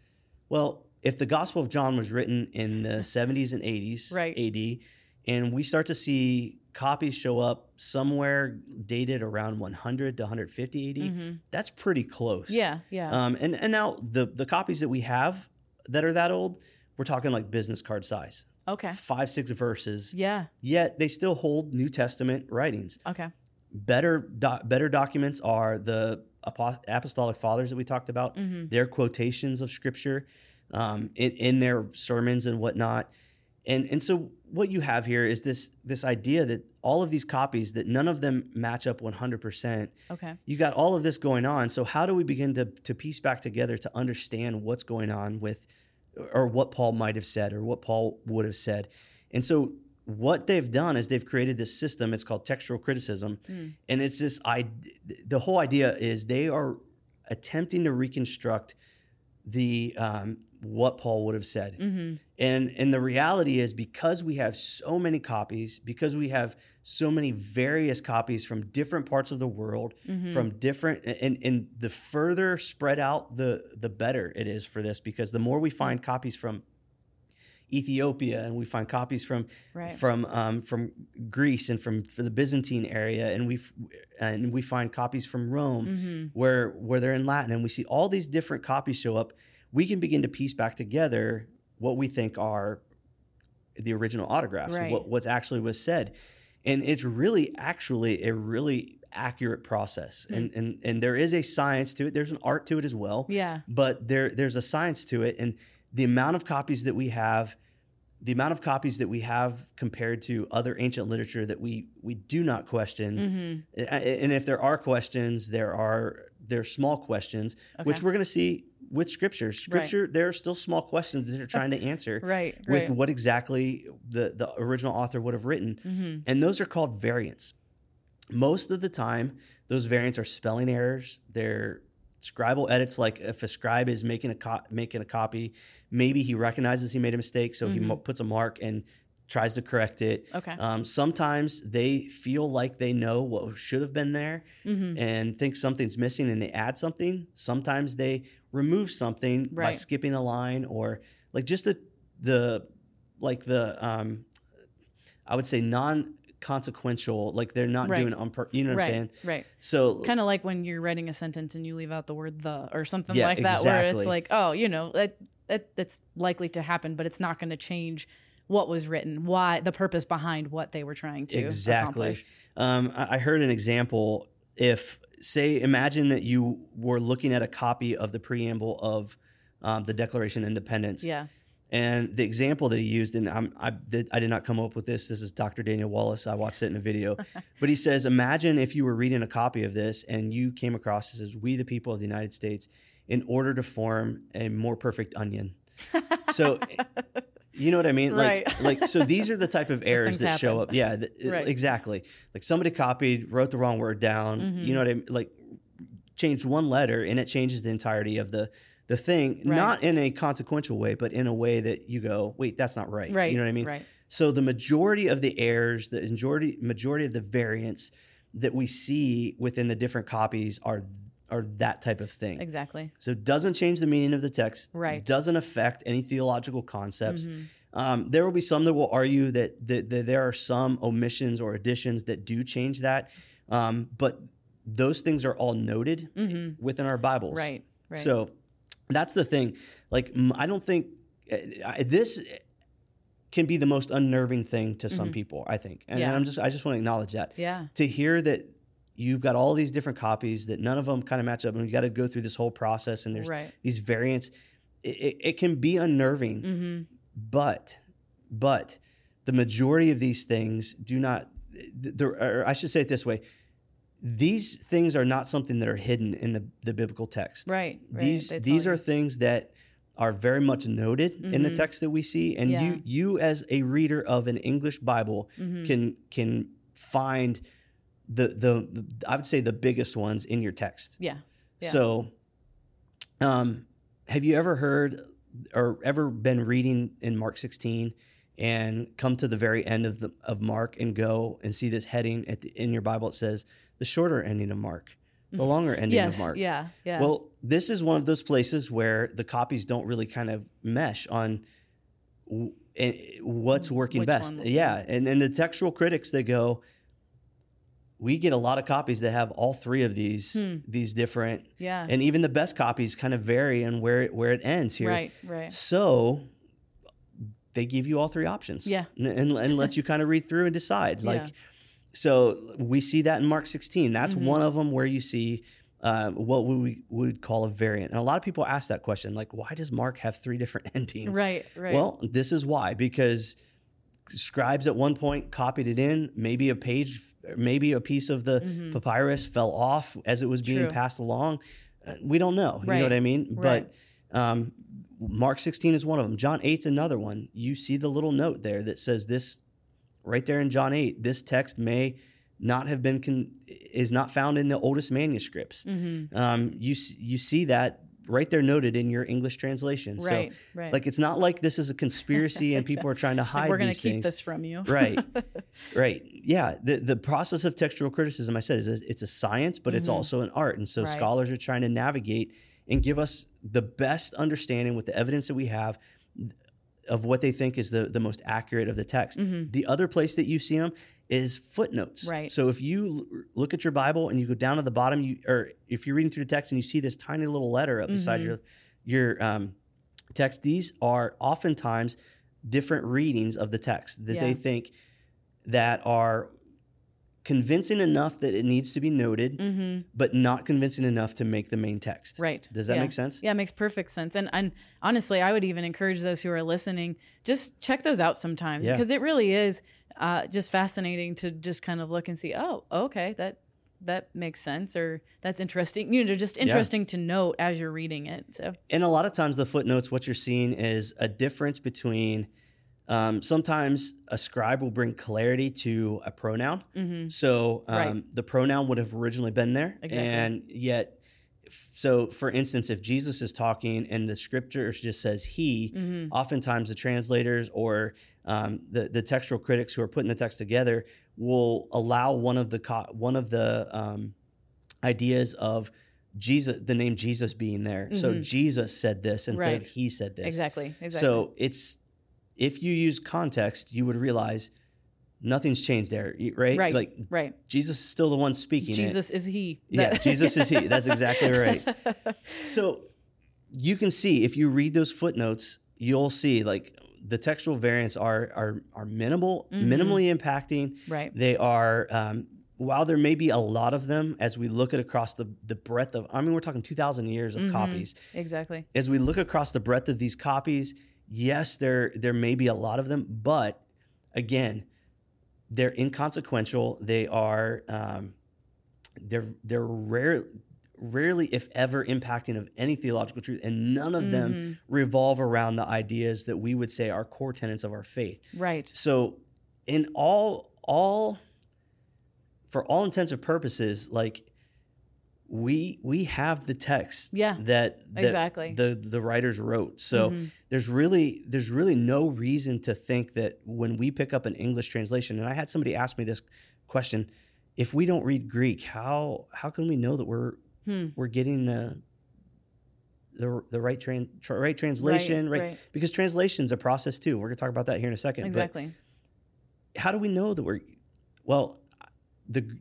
Well, if the Gospel of John was written in the 70s and 80s Right. AD, and we start to see copies show up somewhere dated around 100 to 150 AD, Mhm. that's pretty close. Yeah. Yeah. Um, and and now the the copies that we have that are that old, we're talking like business card size, Okay. five, six verses. Yeah. Yet they still hold New Testament writings. Okay. Better, do, better documents are the apo- apostolic fathers that we talked about. Mm-hmm. Their quotations of scripture um, in, in their sermons and whatnot. And and so what you have here is this this idea that all of these copies that none of them match up 100%. Okay. You got all of this going on. So how do we begin to to piece back together to understand what's going on with or what Paul might have said or what Paul would have said? And so what they've done is they've created this system it's called textual criticism and it's this i the whole idea is they are attempting to reconstruct the um, what Paul would have said. Mm-hmm. And and the reality is because we have so many copies, because we have so many various copies from different parts of the world, Mm-hmm. from different and and the further spread out the the better it is for this because the more we find copies from Ethiopia and we find copies from Right. from um, from Greece and from for the Byzantine area and we and we find copies from Rome Mm-hmm. where where they're in Latin and we see all these different copies show up we can begin to piece back together what we think are the original autographs Right. what what's actually was said and it's really actually a really accurate process Hmm. and, and and there is a science to it there's an art to it as well Yeah. but there there's a science to it and the amount of copies that we have the amount of copies that we have compared to other ancient literature that we we do not question Mm-hmm. And if there are questions there are there are small questions which we're going to see with scripture scripture there are still small questions that they're trying to answer Right. with Right. what exactly the the original author would have written Mm-hmm. and those are called variants most of the time those variants are spelling errors they're scribal edits like if a scribe is making a co- making a copy maybe he recognizes he made a mistake so he mo- puts a mark and tries to correct it. Okay. um, sometimes they feel like they know what should have been there Mm-hmm. and think something's missing and they add something sometimes they remove something by skipping a line or like just the the like the um i would say non consequential like they're not Right. doing it on pur- you know what right. i'm saying Right. so Kind of like when you're writing a sentence and you leave out the word the or something Yeah, like that, where it's like, oh, you know, that, that that's likely to happen, but it's not going to change what was written, why the purpose behind what they were trying to exactly accomplish. um, I, I heard an example if say imagine that you were looking at a copy of the preamble of um, the declaration of independence Yeah. And the example that he used, and I'm, I, did, I did not come up with this. This is Dr. Daniel Wallace. I watched it in a video. but he says, Imagine if you were reading a copy of this and you came across this as We the people of the United States in order to form a more perfect onion. So, you know what I mean? Like, Right. like so these are the type of errors that show up. Yeah, th- Right. exactly. Like somebody copied, wrote the wrong word down. Mm-hmm. You know what I mean? Like, changed one letter and it changes the entirety of the the thing Right. not in a consequential way but in a way that you go wait that's not right Right. you know what i mean Right. so the majority of the errors the majority majority of the variants that we see within the different copies are are that type of thing Exactly. so it doesn't change the meaning of the text Right. Mm-hmm. doesn't affect any theological concepts um, there will be some that will argue that, that, that there are some omissions or additions that do change that um, but those things are all noted within our bibles Mm-hmm. Right. Right. so that's the thing. Like, I don't think uh, I, this can be the most unnerving thing to some people. I think, and Mm-hmm. Yeah. I'm just I just want to acknowledge that. yeah. To hear that you've got all these different copies that none of them kind of match up, and you got to go through this whole process, and there's Right. these variants. It, it, it can be unnerving, Mm-hmm. but but the majority of these things do not. There, I should say it this way. These things are not something that are hidden in the, the biblical text Right. right. these these are things that are very much noted in the Mhm. text that we see and Yeah. you you as a reader of an english bible Mhm. can can find the the i would say the biggest ones in your text Yeah. Yeah. so um have you ever heard or ever been reading in mark 16 and come to the very end of the of mark and go and see this heading at the, in your bible it says the shorter ending of mark the longer ending Yes. of mark Yeah. Yeah. well, this is one of those places where the copies don't really kind of mesh on w- eh, what's working Which best. Yeah, and and the textual critics they go, we get a lot of copies that have all three of these these different Hmm. Yeah. and even the best copies kind of vary on where it, where it ends here. Right, right. So they give you all three options. Yeah. And, and, and let you kind of read through and decide. Yeah. Like, so we see that in Mark 16. That's Mm-hmm. one of them where you see uh, what we would call a variant. And a lot of people ask that question, like, why does Mark have three different endings? Right, right. Well, this is why, because scribes at one point copied it in, maybe a page, maybe a piece of the papyrus fell off as it was being Mm-hmm. True. passed along. Uh, We don't know. You know what I mean? Right. But um, Mark 16 is one of them. John 8's another one. You see the little note there that says this right there in John 8. This text may not have been con- is not found in the oldest manuscripts. Mm-hmm. Um, you you see that right there noted in your English translation. Right, so, right. Like it's not like this is a conspiracy and people are trying to hide We're going to keep things. this from you. right, right. Yeah, the the process of textual criticism, I said, is a, it's a science, but it's also an art, and so Mm-hmm. Right. scholars are trying to navigate and give us the best understanding with the evidence that we have of what they think is the the most accurate of the text. The other place that you see them is footnotes. Right. So if you l- look at your Bible and you go down to the bottom, you or if you're reading through the text and you see this tiny little letter up beside Mm-hmm. your your um, text, these are oftentimes different readings of the text that they think that are convincing enough that it needs to be noted, but not convincing enough to make the main text. Mm-hmm. Right. Does that Yeah. make sense? Yeah, it makes perfect sense. And and honestly, I would even encourage those who are listening, just check those out sometime Yeah. because it really is uh, just fascinating to just kind of look and see, oh, okay, that that makes sense or that's interesting. You know, just interesting to note as you're reading it. So And a lot of times, the footnotes, what you're seeing is a difference between. Um, sometimes a scribe will bring clarity to a pronoun. So um, Right. the pronoun would have originally been there, Exactly. and yet, so for instance, if Jesus is talking and the scripture just says he, Mm-hmm. oftentimes the translators or um, the the textual critics who are putting the text together will allow one of the co- one of the um, ideas of Jesus, the name Jesus being there. So Jesus said this instead Mm-hmm. Right. of he said this. exactly, exactly. So it's if you use context, you would realize nothing's changed there, right? right, Like right. Jesus is still the one speaking. Jesus is he. Yeah, Jesus is he. That's exactly right. So you can see if you read those footnotes, you'll see like the textual variants are are are minimal, minimally impacting. Mm-hmm. Right. They are. Um, while there may be a lot of them, as we look at across the the breadth of, I mean, we're talking two thousand years of Mm-hmm. copies. exactly. As we look across the breadth of these copies, yes, there there may be a lot of them, but again, they're inconsequential. They are um, they're they're rare, rarely, if ever, impacting of any theological truth, and none of Mm-hmm. them revolve around the ideas that we would say are core tenets of our faith. Right. So, in all all for all intents and purposes, like we we have the text Yeah, that, that exactly. the the writers wrote. So Mm-hmm. there's really there's really no reason to think that when we pick up an English translation, and I had somebody ask me this question: if we don't read Greek, how how can we know that we're Hmm. we're getting the the, the right tran- tra- right translation right, right. because translation's a process too we're going to talk about that here in a second but Exactly. how do we know that we're well the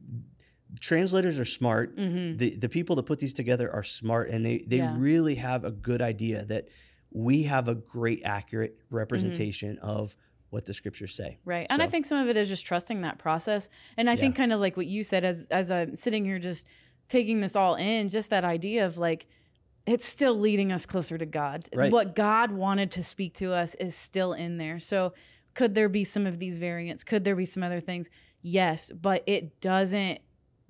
translators are smart Mm-hmm. the the people that put these together are smart and they they Yeah. really have a good idea that we have a great accurate representation of what the scriptures say Right. And I think some of it is just trusting that process. And I think kind of like what you said as as I'm sitting here just taking this all in, just that idea of like it's still leading us closer to God. Right. What God wanted to speak to us is still in there. So could there be some of these variants? Could there be some other things? Yes, but it doesn't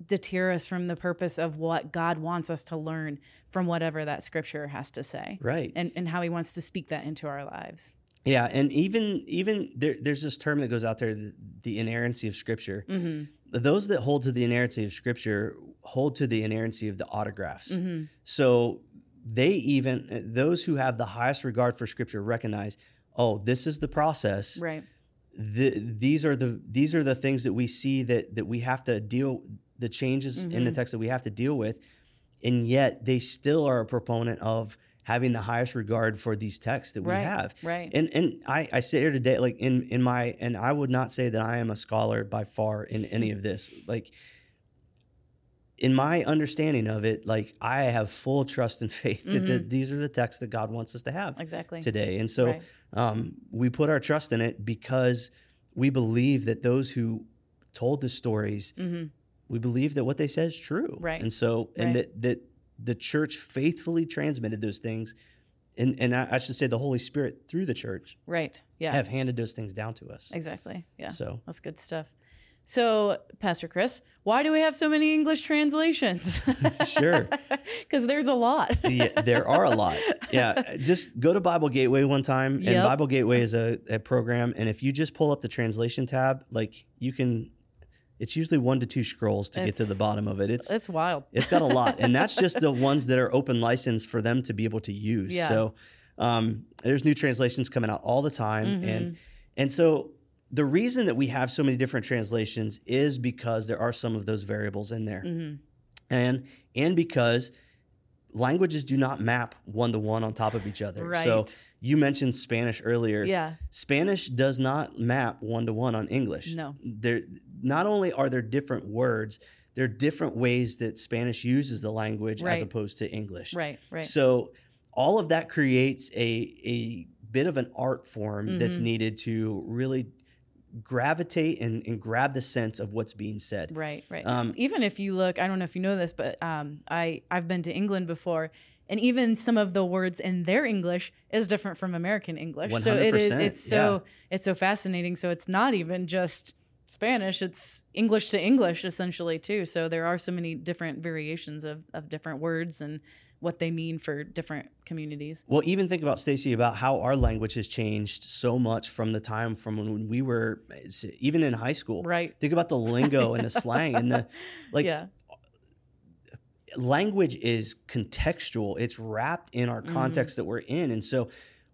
deter us from the purpose of what God wants us to learn from whatever that scripture has to say. right And and how he wants to speak that into our lives. yeah and even even there, there's this term that goes out there the, the inerrancy of scripture Mm-hmm. those that hold to the inerrancy of scripture hold to the inerrancy of the autographs Mm-hmm. so they even those who have the highest regard for scripture recognize oh this is the process Right. the, these are the these are the things that we see that that we have to deal the changes in the Mm-hmm. text that we have to deal with and yet they still are a proponent of having the highest regard for these texts that we have right. and and I, I sit here today like in in my and i would not say that i am a scholar by far in any of this like in my understanding of it, like I have full trust and faith that, that these are the texts that God wants us to have Exactly. today. And so Right. um, we put our trust in it because we believe that those who told the stories, we believe that what they said is true. Right. And so, and Right. that, that the church faithfully transmitted those things. And, and I I should say the Holy Spirit through the church Right. Yeah. have handed those things down to us. Exactly. Yeah. So That's good stuff. So, Pastor Chris, why do we have so many English translations? sure. Because there's a lot. yeah, there are a lot. Yeah, just go to Bible Gateway one time, and Yep. Bible Gateway is a, a program, and if you just pull up the translation tab, like you can, it's usually one to two scrolls to get to the bottom of it. It's It's wild. it's got a lot, and that's just the ones that are open license for them to be able to use. Yeah. So um, there's new translations coming out all the time, Mm-hmm. and and so the reason that we have so many different translations is because there are some of those variables in there, Mm-hmm. and and because languages do not map one to one on top of each other. So Right. You mentioned Spanish earlier. Yeah. Spanish does not map one to one on English. No. There not only are there different words, there are different ways that Spanish uses the language as opposed to English. Right. Right. So all of that creates a a bit of an art form that's Mm-hmm. needed to really gravitate and, and grab the sense of what's being said. Right, right. Um, even if you look, I don't know if you know this, but um, I I've been to England before, and even some of the words in their English is different from American English. So it is 100%, it's so it's so fascinating. So it's not even just Spanish; it's English to English essentially too. So there are so many different variations of of different words and what they mean for different communities. Well, even think about Stacy about how our language has changed so much from the time from when we were even in high school. Right. Think about the lingo and the slang and the like yeah. Language is contextual. It's wrapped in our Mm-hmm. context that we're in. And so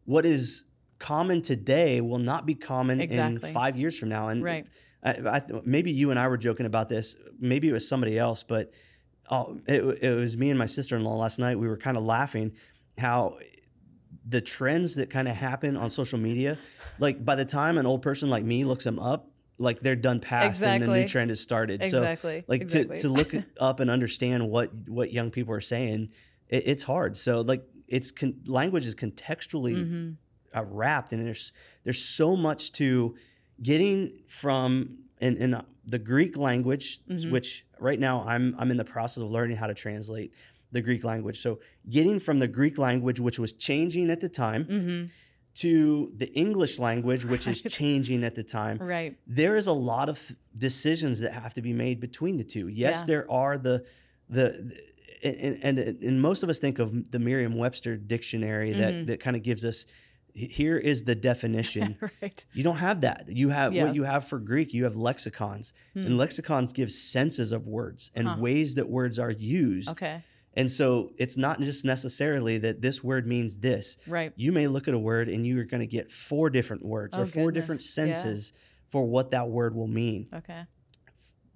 what is common today will not be common Exactly. in 5 years from now. And Right. I, I, maybe you and I were joking about this. Maybe it was somebody else, but oh, it, it was me and my sister in law last night. We were kind of laughing how the trends that kind of happen on social media, like by the time an old person like me looks them up, like they're done past and the new trend has started. Exactly. So like Exactly. to, to look up and understand what what young people are saying, it, it's hard. So like it's con- language is contextually Mm-hmm. uh, wrapped, and there's there's so much to getting from in, in uh, the Greek language, Mm-hmm. which right now I'm I'm in the process of learning how to translate the Greek language. So getting from the Greek language, which was changing at the time, Mm-hmm. To the English language, which is changing at the time. Right. There is a lot of decisions that have to be made between the two. Yes, Yeah. there are the the and, and and most of us think of the Merriam-Webster dictionary that Mm-hmm. that kind of gives us here is the definition. Right. You don't have that. You have Yeah. Hmm. what you have for Greek. You have lexicons, and lexicons give senses of words and ways that words are used. Okay. And so it's not just necessarily that this word means this. Right. You may look at a word and you are going to get four different words Oh, or four different goodness. Yeah. senses for what that word will mean. Okay.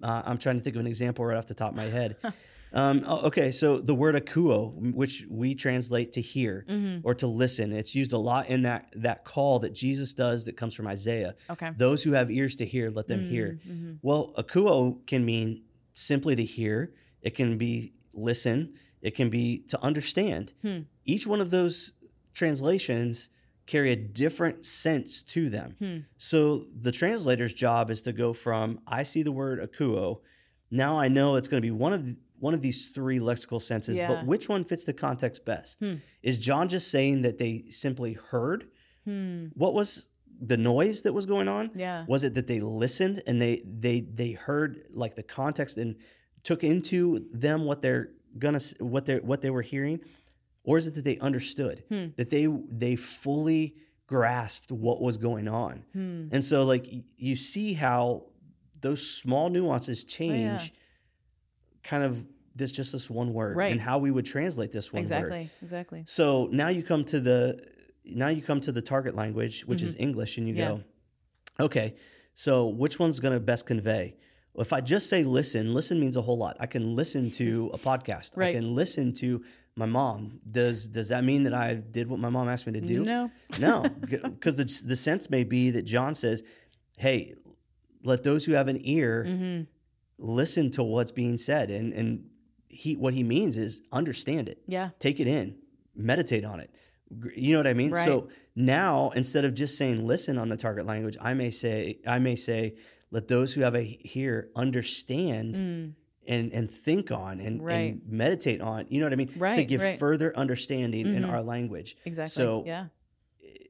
Uh, I'm trying to think of an example right off the top of my head. Um, oh, okay, so the word akuo, which we translate to hear Mm-hmm. or to listen, it's used a lot in that that call that Jesus does that comes from Isaiah. Okay. Those who have ears to hear, let them hear. Mm-hmm. Well, akuo can mean simply to hear. It can be listen. It can be to understand. Hmm. Each one of those translations carry a different sense to them. Hmm. So the translator's job is to go from I see the word akuo. Now I know it's going to be one of one of these three lexical senses, Yeah. but which one fits the context best? Hmm. Is John just saying that they simply heard? Hmm. What was the noise that was going on? Yeah. Was it that they listened and they they they heard like the context and took into them what they're gonna what they what they were hearing, or is it that they understood Hmm. that they they fully grasped what was going on? Hmm. And so like you see how those small nuances change, kind of this just this one word Right. and how we would translate this one word. Exactly. Exactly. So now you come to the now you come to the target language, which is English, and you Mm-hmm. Yeah. go, okay, so which one's going to best convey? If I just say listen, listen means a whole lot. I can listen to a podcast. I can listen to my mom. Does does that mean that I did what my mom asked me to do? No. No, because the the sense may be that John says, "Hey, let those who have an ear Mm-hmm. listen to what's being said," and and he what he means is understand it, Yeah. take it in, meditate on it. You know what I mean? Right. So now instead of just saying listen on the target language, I may say I may say let those who have a hear understand and and think on and, Mm. Right. and meditate on. You know what I mean? to give right. further understanding in Mhm. our language. Exactly. So yeah.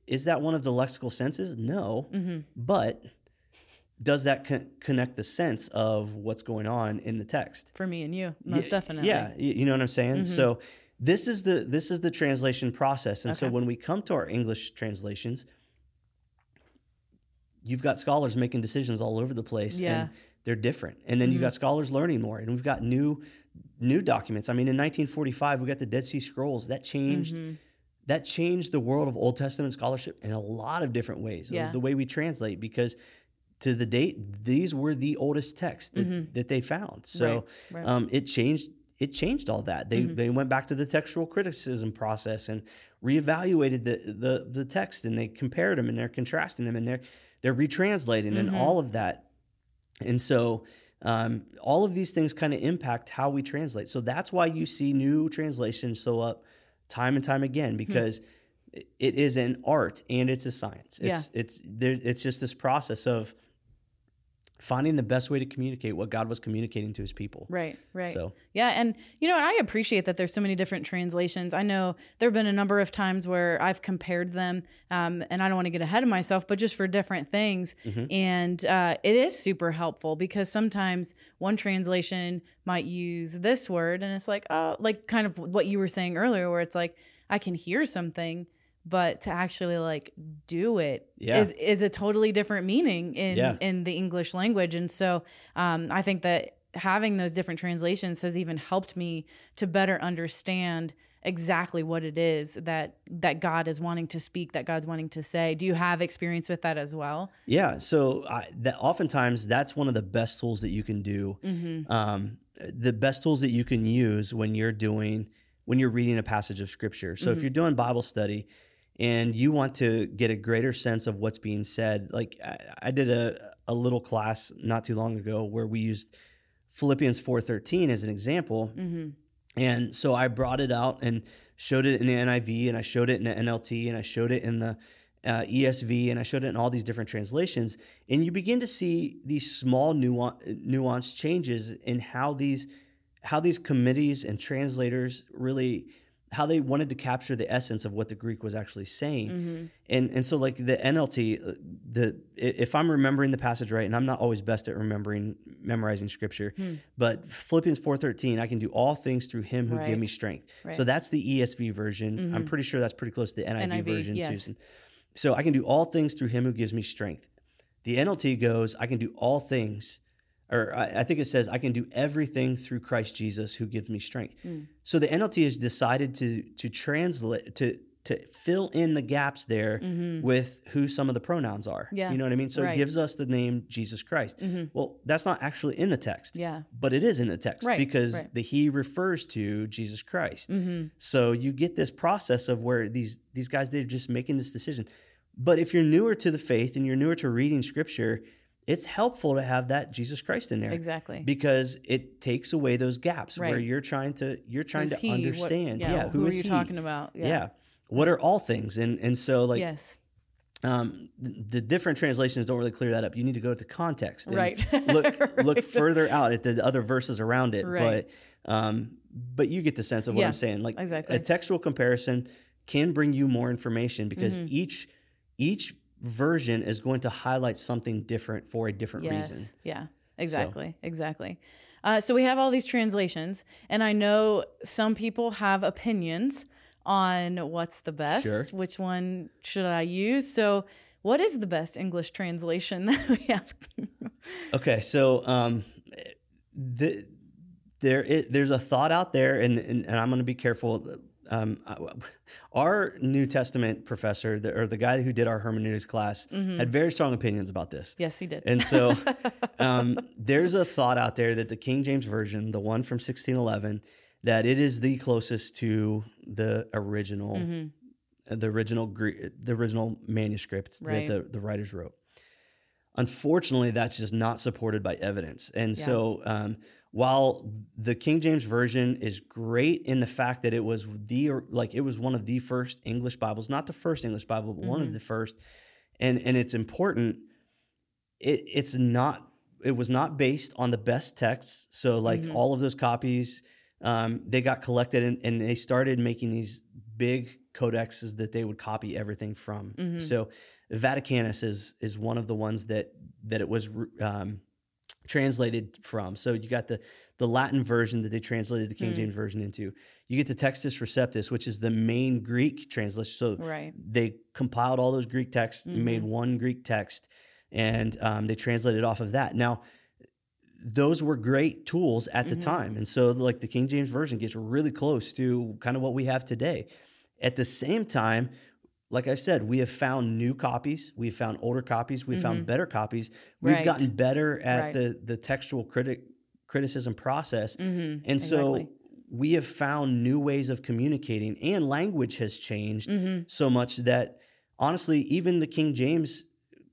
is that one of the lexical senses? No, hmm but does that con- connect the sense of what's going on in the text? For me and you, most definitely. Yeah, you know what I'm saying. Mhm. So this is the this is the translation process, and so when we come to our English translations, you've got scholars making decisions all over the place, Yeah. and they're different. And then you've got scholars learning more, and we've got new new documents. I mean, in 1945, we got the Dead Sea Scrolls that changed. Mhm. That changed the world of Old Testament scholarship in a lot of different ways. the- Yeah. The way we translate, because to the date, these were the oldest texts that, Mhm. that they found. So Right, right. um, it changed. It changed all that. They Mhm. they went back to the textual criticism process and reevaluated the the the text and they compared them and they're contrasting them and they're they're retranslating and Mhm. all of that. And so um, all of these things kind of impact how we translate. So that's why you see new translations show up time and time again Hmm. because it is an art and it's a science. It's it's there, it's just this process of finding the best way to communicate what God was communicating to his people. Right, right. So Yeah, and you know, I appreciate that there's so many different translations. I know there have been a number of times where I've compared them, um, and I don't want to get ahead of myself, but just for different things. Mhm. And uh, it is super helpful because sometimes one translation might use this word, and it's like, oh, like kind of what you were saying earlier, where it's like I can hear something. But to actually like do it is Yeah. is a totally different meaning in Yeah. in the English language, and so um, I think that having those different translations has even helped me to better understand exactly what it is that that God is wanting to speak, that God's wanting to say. Do you have experience with that as well? yeah, so I, that oftentimes that's one of the best tools that you can do. Mm-hmm. Um, the best tools that you can use when you're doing when you're reading a passage of scripture. So if Mhm. you're doing Bible study and you want to get a greater sense of what's being said, like I, I did a a little class not too long ago where we used Philippians 4:13 as an example. Mm-hmm. And so I brought it out and showed it in the NIV and I showed it in the NLT and I showed it in the uh, ESV and I showed it in all these different translations. And you begin to see these small nuance, nuanced changes in how these how these committees and translators really how they wanted to capture the essence of what the Greek was actually saying. Mm-hmm. And and so like the NLT, uh, the if I'm remembering the passage right, and I'm not always best at remembering memorizing scripture, Hmm. but Philippians 4:13, I can do all things through Him who Right. me strength. Right. So that's the ESV version. I'm Mhm. pretty sure that's pretty close to the NIV, NIV, version yes. too. So I can do all things through Him who gives me strength. The NLT goes, I can do all things, or I, I think it says, I can do everything through Christ Jesus who gives me strength. Mm. So the NLT has decided to to translate to to fill in the gaps there Mm-hmm. with who some of the pronouns are. Yeah. You know what I mean? So Right. it gives us the name Jesus Christ. Mm-hmm. Well, that's not actually in the text, Yeah. but it is in the text Right, because right. the he refers to Jesus Christ. Mm-hmm. So you get this process of where these these guys they're just making this decision. But if you're newer to the faith and you're newer to reading scripture, it's helpful to have that Jesus Christ in there Exactly. because it takes away those gaps where you're trying to you're trying Who's to he? What- understand. yeah. yeah, who, who are you he? talking about? Yeah. What are all things? And and so like yes. um, the different translations don't really clear that up. You need to go to the context and Right. look look further out at the other verses around it. Right. But um, but you get the sense of what Yeah, I'm saying. Like exactly. a textual comparison can bring you more information because Mhm. each each version is going to highlight something different for a different yes. reason. Yeah. Exactly. Exactly. Uh, so we have all these translations, and I know some people have opinions on what's the best. Sure. Which one should I use? So, what is the best English translation that we have? Okay, so um, the, there is, there's a thought out there, and, and, and I'm going to be careful. Um, our New Testament professor, the, or the guy who did our hermeneutics class, Mm-hmm. had very strong opinions about this. yes, he did. And so um, there's a thought out there that the King James Version, the one from 1611, that it is the closest to the original, Mhm. the original the original manuscripts Right. that the, the writers wrote. Unfortunately, that's just not supported by evidence. And Yeah. so, um, while the King James version is great in the fact that it was the like it was one of the first English Bibles, not the first English Bible, but mm-hmm. one of mm-hmm. the first, and and it's important. It it's not it was not based on the best texts. So like mm-hmm. all of those copies, um, they got collected and, and, they started making these big codexes that they would copy everything from. Mm-hmm. So Vaticanus is is one of the ones that that it was um, translated from. So you got the the Latin version that they translated the King mm. James version into. You get the Textus Receptus, which is the main Greek translation. So right. they compiled all those Greek texts, mm-hmm. made one Greek text, and um, they translated off of that. Now, those were great tools at the mm-hmm. time, and so like the King James version gets really close to kind of what we have today. At the same time, like I said, we have found new copies, we've found older copies, we've mm-hmm. found better copies. We've right. gotten better at right. the the textual critic criticism process. Mm-hmm. And so exactly. we have found new ways of communicating and language has changed mm-hmm. so much that honestly even the King James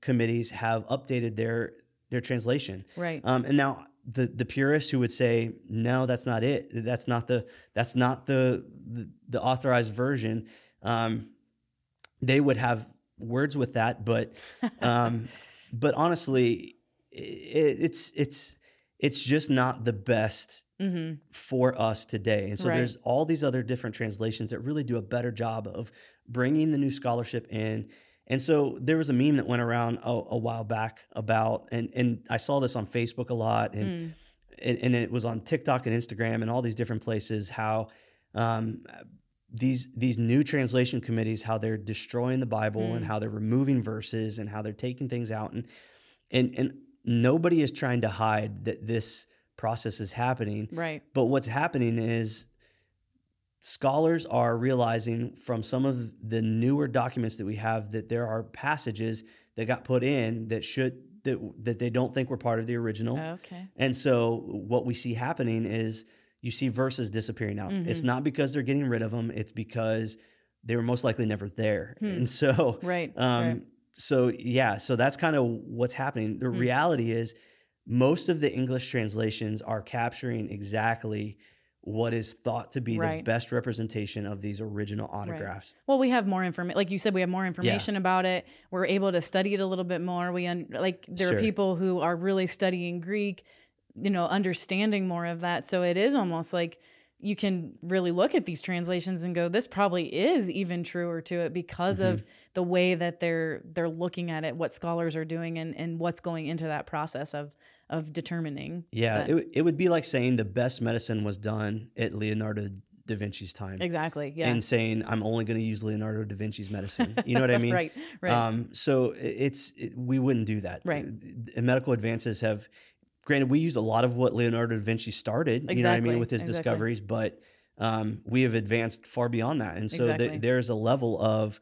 committees have updated their their translation. Right. Um, and now the the purists who would say no that's not it that's not the that's not the the, the authorized version um, they would have words with that, but um, but honestly, it, it's it's it's just not the best mm-hmm. for us today. And so right. there's all these other different translations that really do a better job of bringing the new scholarship in. And so there was a meme that went around a, a while back about, and and I saw this on Facebook a lot, and, mm. and and it was on TikTok and Instagram and all these different places. How um, these these new translation committees how they're destroying the bible mm. and how they're removing verses and how they're taking things out. And and and nobody is trying to hide that this process is happening. Right. But what's happening is scholars are realizing from some of the newer documents that we have that there are passages that got put in that should that that they don't think were part of the original. Okay. And so what we see happening is you see verses disappearing out. Mm-hmm. It's not because they're getting rid of them, it's because they were most likely never there. Hmm. And so, right, um, right. So, yeah, so that's kind of what's happening. The mm. reality is, most of the English translations are capturing exactly what is thought to be right. the best representation of these original autographs. Right. Well, we have more information. Like you said, we have more information yeah. about it. We're able to study it a little bit more. We un- like there sure. are people who are really studying Greek you know, understanding more of that. So it is almost like you can really look at these translations and go, this probably is even truer to it because mm-hmm. of the way that they're they're looking at it, what scholars are doing, and and what's going into that process of of determining. Yeah, it it would be like saying the best medicine was done at Leonardo da Vinci's time. Exactly. Yeah. And saying I'm only going to use Leonardo da Vinci's medicine. You know what I mean? right. Right. Um, so it's it, we wouldn't do that. Right. Medical advances have granted, we use a lot of what Leonardo da Vinci started, exactly. you know what I mean, with his exactly. discoveries, but um, we have advanced far beyond that. And so exactly. th- there's a level of,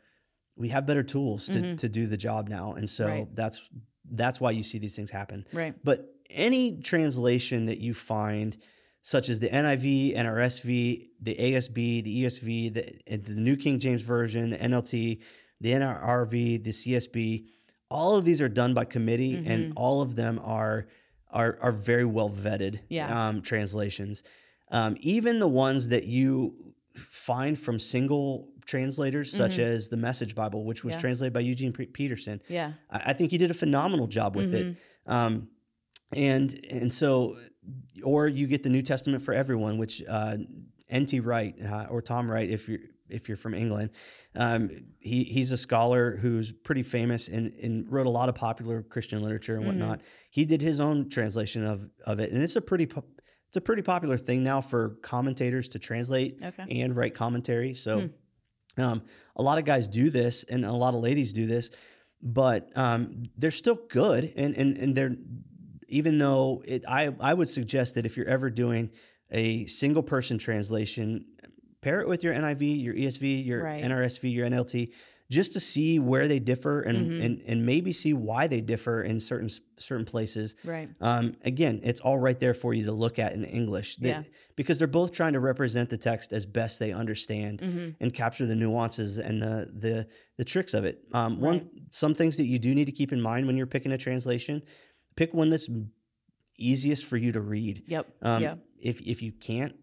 we have better tools to, mm-hmm. to do the job now. And so right. that's, that's why you see these things happen. Right. But any translation that you find, such as the NIV, NRSV, the ASB, the ESV, the, the New King James Version, the NLT, the NRV, the CSB, all of these are done by committee mm-hmm. and all of them are are are very well vetted yeah. um, translations. Um, even the ones that you find from single translators, such mm-hmm. as the Message Bible, which was yeah. translated by Eugene P- Peterson. Yeah, I, I, think he did a phenomenal job with mm-hmm. it. Um, and and so, or you get the New Testament for everyone, which uh, N.T. Wright uh, or Tom Wright, if you're if you're from England. Um, he he's a scholar who's pretty famous and, and wrote a lot of popular Christian literature and whatnot. Mm-hmm. He did his own translation of of it, and it's a pretty it's a pretty popular thing now for commentators to translate okay. and write commentary. So. Hmm. Um, a lot of guys do this, and a lot of ladies do this, but um, they're still good, and and and they're even though it, I I would suggest that if you're ever doing a single person translation, pair it with your NIV, your ESV, your right. NRSV, your NLT, just to see where they differ and, mm-hmm. and and maybe see why they differ in certain certain places. Right. Um, again, it's all right there for you to look at in English. They, yeah. Because they're both trying to represent the text as best they understand mm-hmm. and capture the nuances and the the the tricks of it. Um, one right. some things that you do need to keep in mind when you're picking a translation. Pick one that's easiest for you to read. Yep. Um, yeah. If if you can't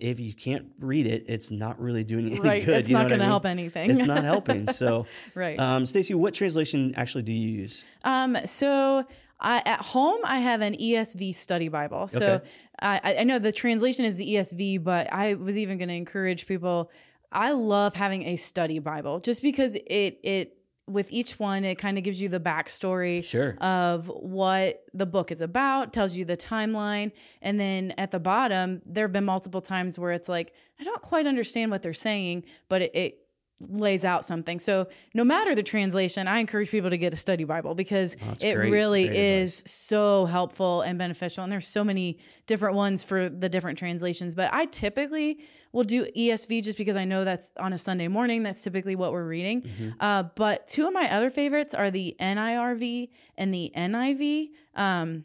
if you can't read it, it's not really doing any Right. good. It's you not going to help anything. It's not helping. So, right. um, Stacy, what translation actually do you use? Um, so I, at home, I have an ESV study Bible. So Okay. I, I know the translation is the ESV, but I was even going to encourage people. I love having a study Bible just because it it with each one it kind of gives you the backstory Sure. of what the book is about, tells you the timeline, and then at the bottom there have been multiple times where it's like I don't quite understand what they're saying, but it, it lays out something. So no matter the translation, I encourage people to get a study Bible because oh, that's it great- really great is so helpful and beneficial. And there's so many different ones for the different translations. But I typically will do ESV just because I know that's on a Sunday morning. That's typically what we're reading. Mm-hmm. Uh, but two of my other favorites are the NIRV and the NIV. Um,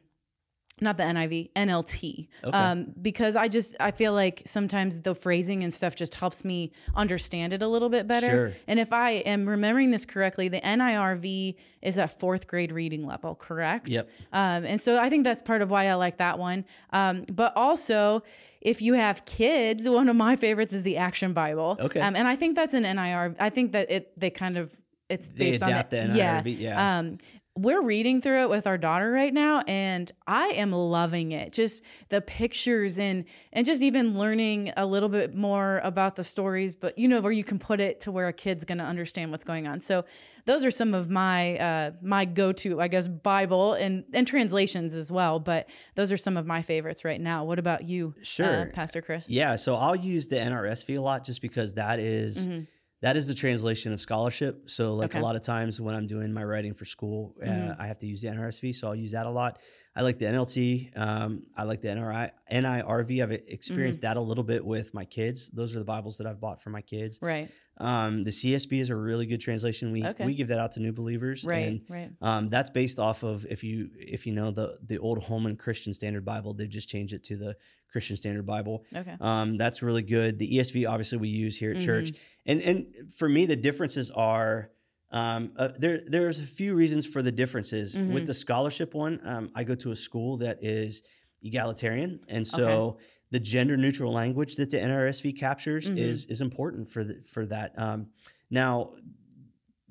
not the NIV, NLT. Okay. Um, because I just I feel like sometimes the phrasing and stuff just helps me understand it a little bit better. Sure. And if I am remembering this correctly, the NIRV is at fourth grade reading level, correct? Yep. Um, and so I think that's part of why I like that one. Um, but also, if you have kids, one of my favorites is the Action Bible. Okay. Um, and I think that's an NIR. I think that it they kind of it's They based adapt on the it. NIRV, yeah. Um, we're reading through it with our daughter right now and i am loving it just the pictures and and just even learning a little bit more about the stories but you know where you can put it to where a kid's going to understand what's going on so those are some of my uh my go-to i guess bible and and translations as well but those are some of my favorites right now what about you uh, Sure. pastor chris Yeah, so I'll use the NRSV a lot just because that is- that is the translation of scholarship. So like Mm-hmm. Okay. a lot of times when I'm doing my writing for school, Mm-hmm. uh, I have to use the NRSV, so I'll use that a lot. I like the NLT. Um, I like the NRI, NIRV. I've experienced Mm-hmm. that a little bit with my kids. Those are the Bibles that I've bought for my kids. right Um, the CSB is a really good translation. We Okay. we give that out to new believers. right and right um, that's based off of if you if you know the the old Holman Christian Standard Bible, they've just changed it to the Christian Standard Bible. okay Um, that's really good. The ESV obviously we use here at Mm-hmm. church, and and for me the differences are um, uh, there. There's a few reasons for the differences Mm-hmm. with the scholarship one. Um, I go to a school that is egalitarian, and so. Okay. The gender neutral language that the NRSV captures Mm-hmm. is is important for the, for that. Um, now,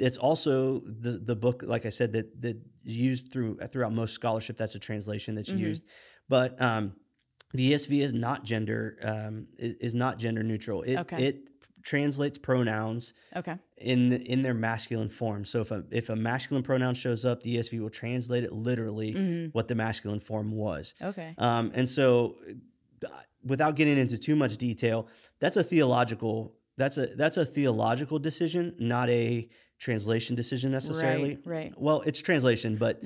it's also the the book, like I said, that that is used through throughout most scholarship. That's a translation that's Mm-hmm. used, but um, the ESV is not gender um, is, is not gender neutral. It Okay. it translates pronouns okay in in their masculine form. So if a if a masculine pronoun shows up, the ESV will translate it literally Mm-hmm. what the masculine form was. okay Um, and so, without getting into too much detail, that's a theological that's a that's a theological decision, not a translation decision necessarily. Right, right. Well, it's translation, but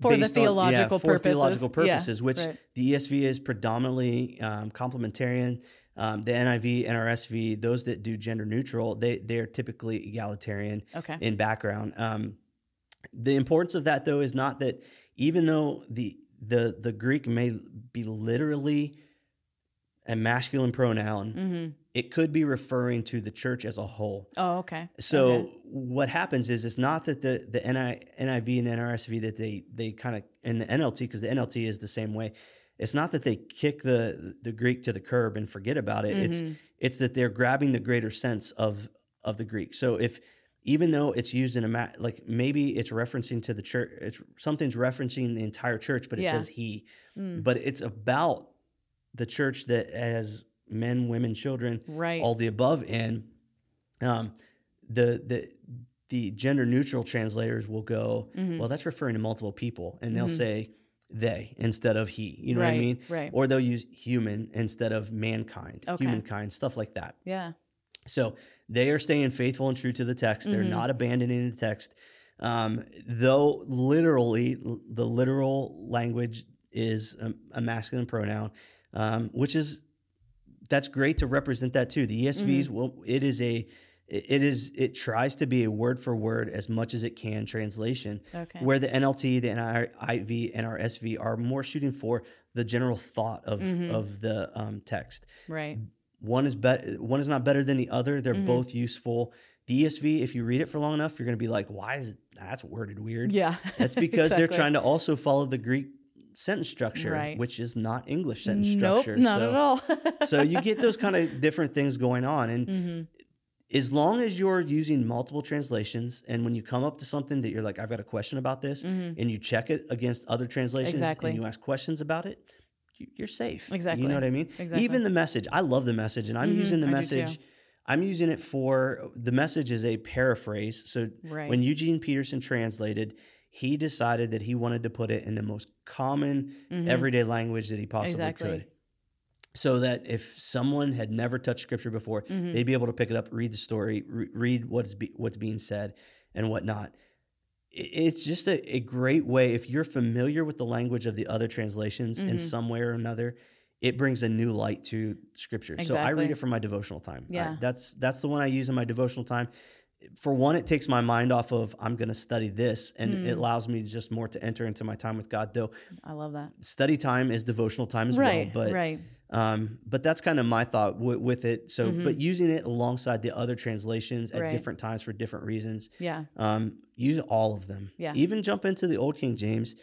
For the based on- theological for purposes. theological Yeah, purposes, which right. the ESV is predominantly um, complementarian. Um, the NIV, and NRSV, those that do gender neutral, they they're typically egalitarian Okay. in background. Um, the importance of that, though, is not that even though the the the Greek may be literally a masculine pronoun, Mm-hmm. it could be referring to the church as a whole. oh okay So Okay. what happens is it's not that the the NI, NIV and NRSV that they they kind of and the NLT because the NLT is the same way. It's not that they kick the the Greek to the curb and forget about it. It's Mm-hmm. it's that they're grabbing the greater sense of of the Greek. So if even though it's used in a ma- like maybe it's referencing to the church, it's something's referencing the entire church, but it Yeah. says he. Mm. But it's about the church that has men, women, children, right all the above and um, the the the gender neutral translators will go Mm-hmm. well that's referring to multiple people and they'll say they instead of he you know what i mean right. or they'll use human instead of mankind Okay. humankind stuff like that yeah so they are staying faithful and true to the text. They're Mm-hmm. not abandoning the text. Um, though literally, the literal language is a, a masculine pronoun, um, which is that's great to represent that too. The ESVs, Mm-hmm. well, it is a it is it tries to be a word for word as much as it can translation. Okay. Where the NLT, the NIV, and RSV are more shooting for the general thought of Mm-hmm. of the um, text right one is better one is not better than the other they're Mm-hmm. both useful the esv if you read it for long enough you're going to be like why is it that's worded weird yeah that's because they're trying to also follow the greek sentence structure, Right. which is not English sentence nope, structure. not so, at all. so you get those kind of different things going on. And Mhm. as long as you're using multiple translations and when you come up to something that you're like, I've got a question about this, Mhm. and you check it against other translations Exactly. and you ask questions about it, you- you're safe. Exactly. You know what I mean? Exactly. Even the message. I love the message, and I'm Mhm, using the I message. I'm using it for the message is a paraphrase. So Right. when Eugene Peterson translated, he decided that he wanted to put it in the most common, Mhm. everyday language that he possibly Exactly. could. So that if someone had never touched scripture before, Mhm. they'd be able to pick it up, read the story, re- read what's be- what's being said, and whatnot. It's just a, a great way if you're familiar with the language of the other translations in Mhm. some way or another. It brings a new light to scripture. So I read it for my devotional time. I- Yeah. that's that's the one I use in my devotional time. For one, it takes my mind off of I'm going to study this, and it Mm. allows me just more to enter into my time with God. Though I love that. study time is devotional time as right. well, but right. um, but that's kind of my thought w- with it. So, Mhm. but using it alongside the other translations at Right. different times for different reasons, Yeah. um, use all of them. Yeah. Even jump into the Old King James.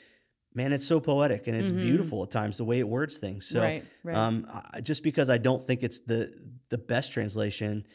Man, it's so poetic and it's Mhm. beautiful at times the way it words things. So, right. Right. um, I, just because I don't think it's the the best translation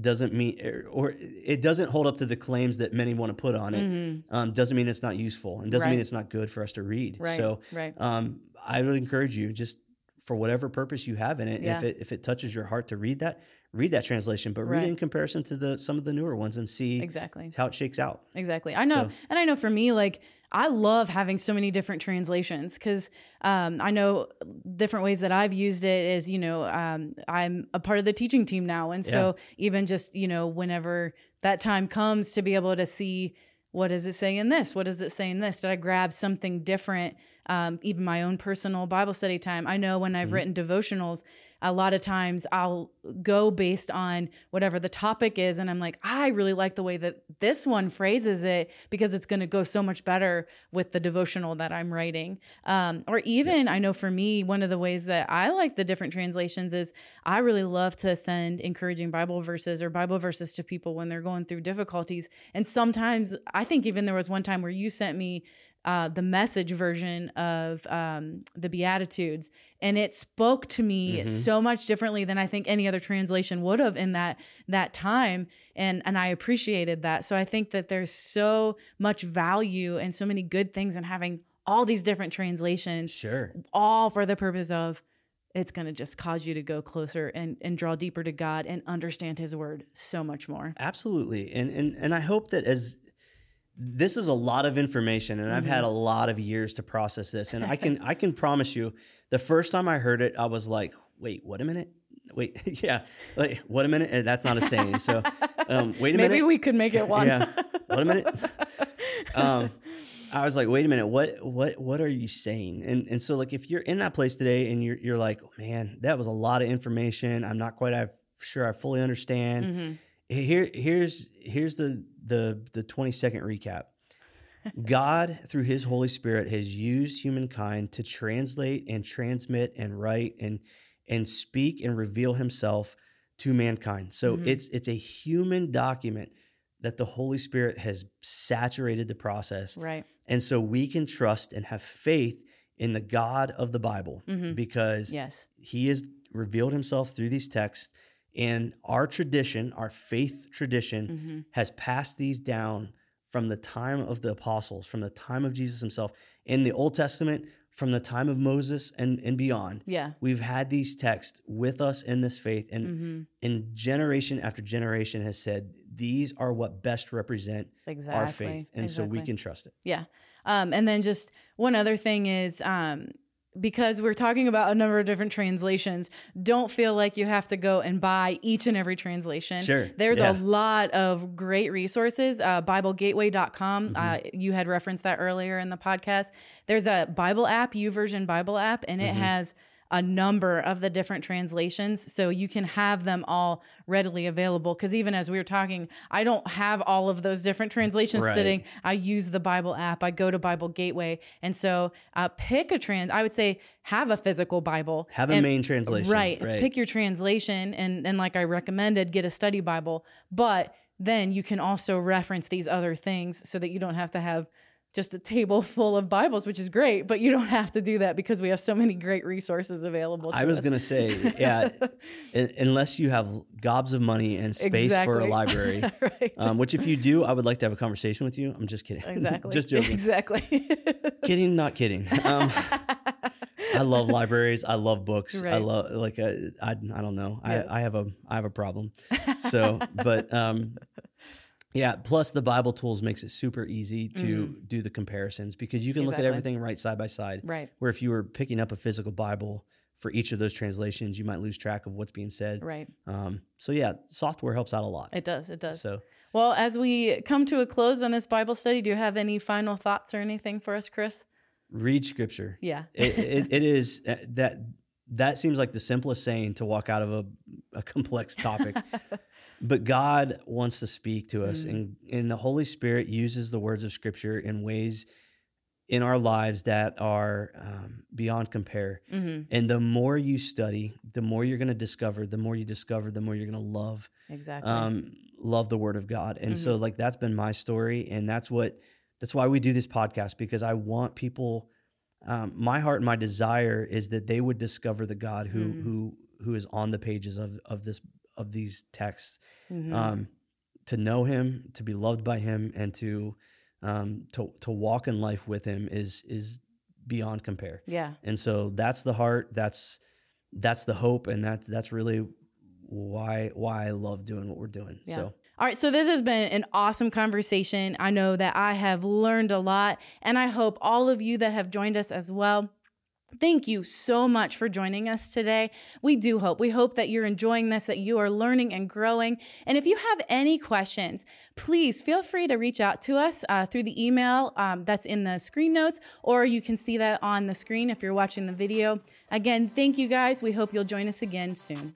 doesn't mean or, or it doesn't hold up to the claims that many want to put on it. Mhm. Um, doesn't mean it's not useful and doesn't mean it's not good for us to read. Right. So, right. um, I would encourage you just for whatever purpose you have in it. Yeah. If it if it touches your heart to read that, read that translation, but read Right. it in comparison to the some of the newer ones and see Exactly. how it shakes out. Exactly. I know. So- and I know for me, like, I love having so many different translations because um, I know different ways that I've used it is, you know, um, I'm a part of the teaching team now. And so even just, you know, whenever that time comes to be able to see what does it say in this? What does it say in this? Did I grab something different? Um, even my own personal Bible study time. I know when I've Mhm. written devotionals, a lot of times I'll go based on whatever the topic is. And I'm like, I really like the way that this one phrases it because it's going to go so much better with the devotional that I'm writing. Um, or even, I know for me, one of the ways that I like the different translations is I really love to send encouraging Bible verses or Bible verses to people when they're going through difficulties. And sometimes, I think even there was one time where you sent me uh, the message version of um, the Beatitudes, and it spoke to me Mhm. so much differently than I think any other translation would have in that that time. And and I appreciated that. So I think that there's so much value and so many good things in having all these different translations, Sure. all for the purpose of it's going to just cause you to go closer and, and draw deeper to God and understand His Word so much more. Absolutely. And and and I hope that as this is a lot of information and I've had a lot of years to process this and I can I can promise you the first time I heard it I was like, "Wait, what a minute?" Wait, yeah. Like, what a minute? That's not a saying. So, um, wait a Maybe minute. Maybe we could make it one. Yeah. What a minute. um, I was like, wait a minute, what what what are you saying? And and so like if you're in that place today and you're you're like, man, that was a lot of information. I'm not quite I, sure I fully understand. Mhm. Here here's here's the the the 20 second recap. God through his Holy Spirit has used humankind to translate and transmit and write and and speak and reveal himself to mankind. So Mhm. it's it's a human document that the Holy Spirit has saturated the process. Right. And so we can trust and have faith in the God of the Bible Mhm. because Yes. he has revealed himself through these texts and our tradition, our faith tradition hmm has passed these down from the time of the apostles, from the time of Jesus himself in the Old Testament, from the time of Moses and, and beyond. Yeah. We've had these texts with us in this faith, and hmm and generation after generation has said these are what best represent Exactly. our faith, and so we can trust it. Yeah. Um, and then just one other thing is um, because we're talking about a number of different translations, don't feel like you have to go and buy each and every translation. Sure. There's Yeah. a lot of great resources. Uh, BibleGateway.com. Uh, Mm-hmm. you had referenced that earlier in the podcast. There's a Bible app, YouVersion Bible app, and it Mhm. has a number of the different translations so you can have them all readily available because even as we were talking i don't have all of those different translations Right. sitting i use the bible app i go to bible gateway and so uh, pick a trans i would say have a physical bible Have a main translation. right, Right. pick your translation and and like i recommended get a study bible but then you can also reference these other things so that you don't have to have just a table full of Bibles, which is great, but you don't have to do that because we have so many great resources available. I was going to say, yeah, unless you have gobs of money and space exactly. for a library, right. um, which if you do, I would like to have a conversation with you. I'm just kidding. Exactly. just joking. Exactly. kidding, not kidding. Um, I love libraries. I love books. Right. I love like uh, I I don't know. Yeah. I I have a I have a problem. So, but um yeah, plus the Bible tools makes it super easy to mm-hmm. do the comparisons because you can exactly. look at everything right side by side. Right. Where if you were picking up a physical Bible for each of those translations, you might lose track of what's being said. Right. Um, so yeah, software helps out a lot. It does. It does. So well, as we come to a close on this Bible study, do you have any final thoughts or anything for us, Chris? Read Scripture. Yeah. it, it, it is uh, that that seems like the simplest saying to walk out of a, a complex topic. but God wants to speak to us, mm. and, and the Holy Spirit uses the words of Scripture in ways in our lives that are um, beyond compare. Mm-hmm. And the more you study, the more you're going to discover. The more you discover, the more you're going to love. Exactly. Um, love the Word of God, and mm-hmm. so like that's been my story, and that's what that's why we do this podcast because I want people um, my heart and my desire is that they would discover the God who mm. who who is on the pages of of this of these texts, mm-hmm. um, to know Him, to be loved by Him, and to um, to to walk in life with Him is is beyond compare. Yeah, and so that's the heart. That's that's the hope, and that's that's really why why I love doing what we're doing. Yeah. So all right, so this has been an awesome conversation. I know that I have learned a lot, and I hope all of you that have joined us as well. Thank you so much for joining us today. We do hope, we hope that you're enjoying this, that you are learning and growing. And if you have any questions, please feel free to reach out to us uh, through the email um, that's in the screen notes, or you can see that on the screen if you're watching the video. Again, thank you guys. We hope you'll join us again soon.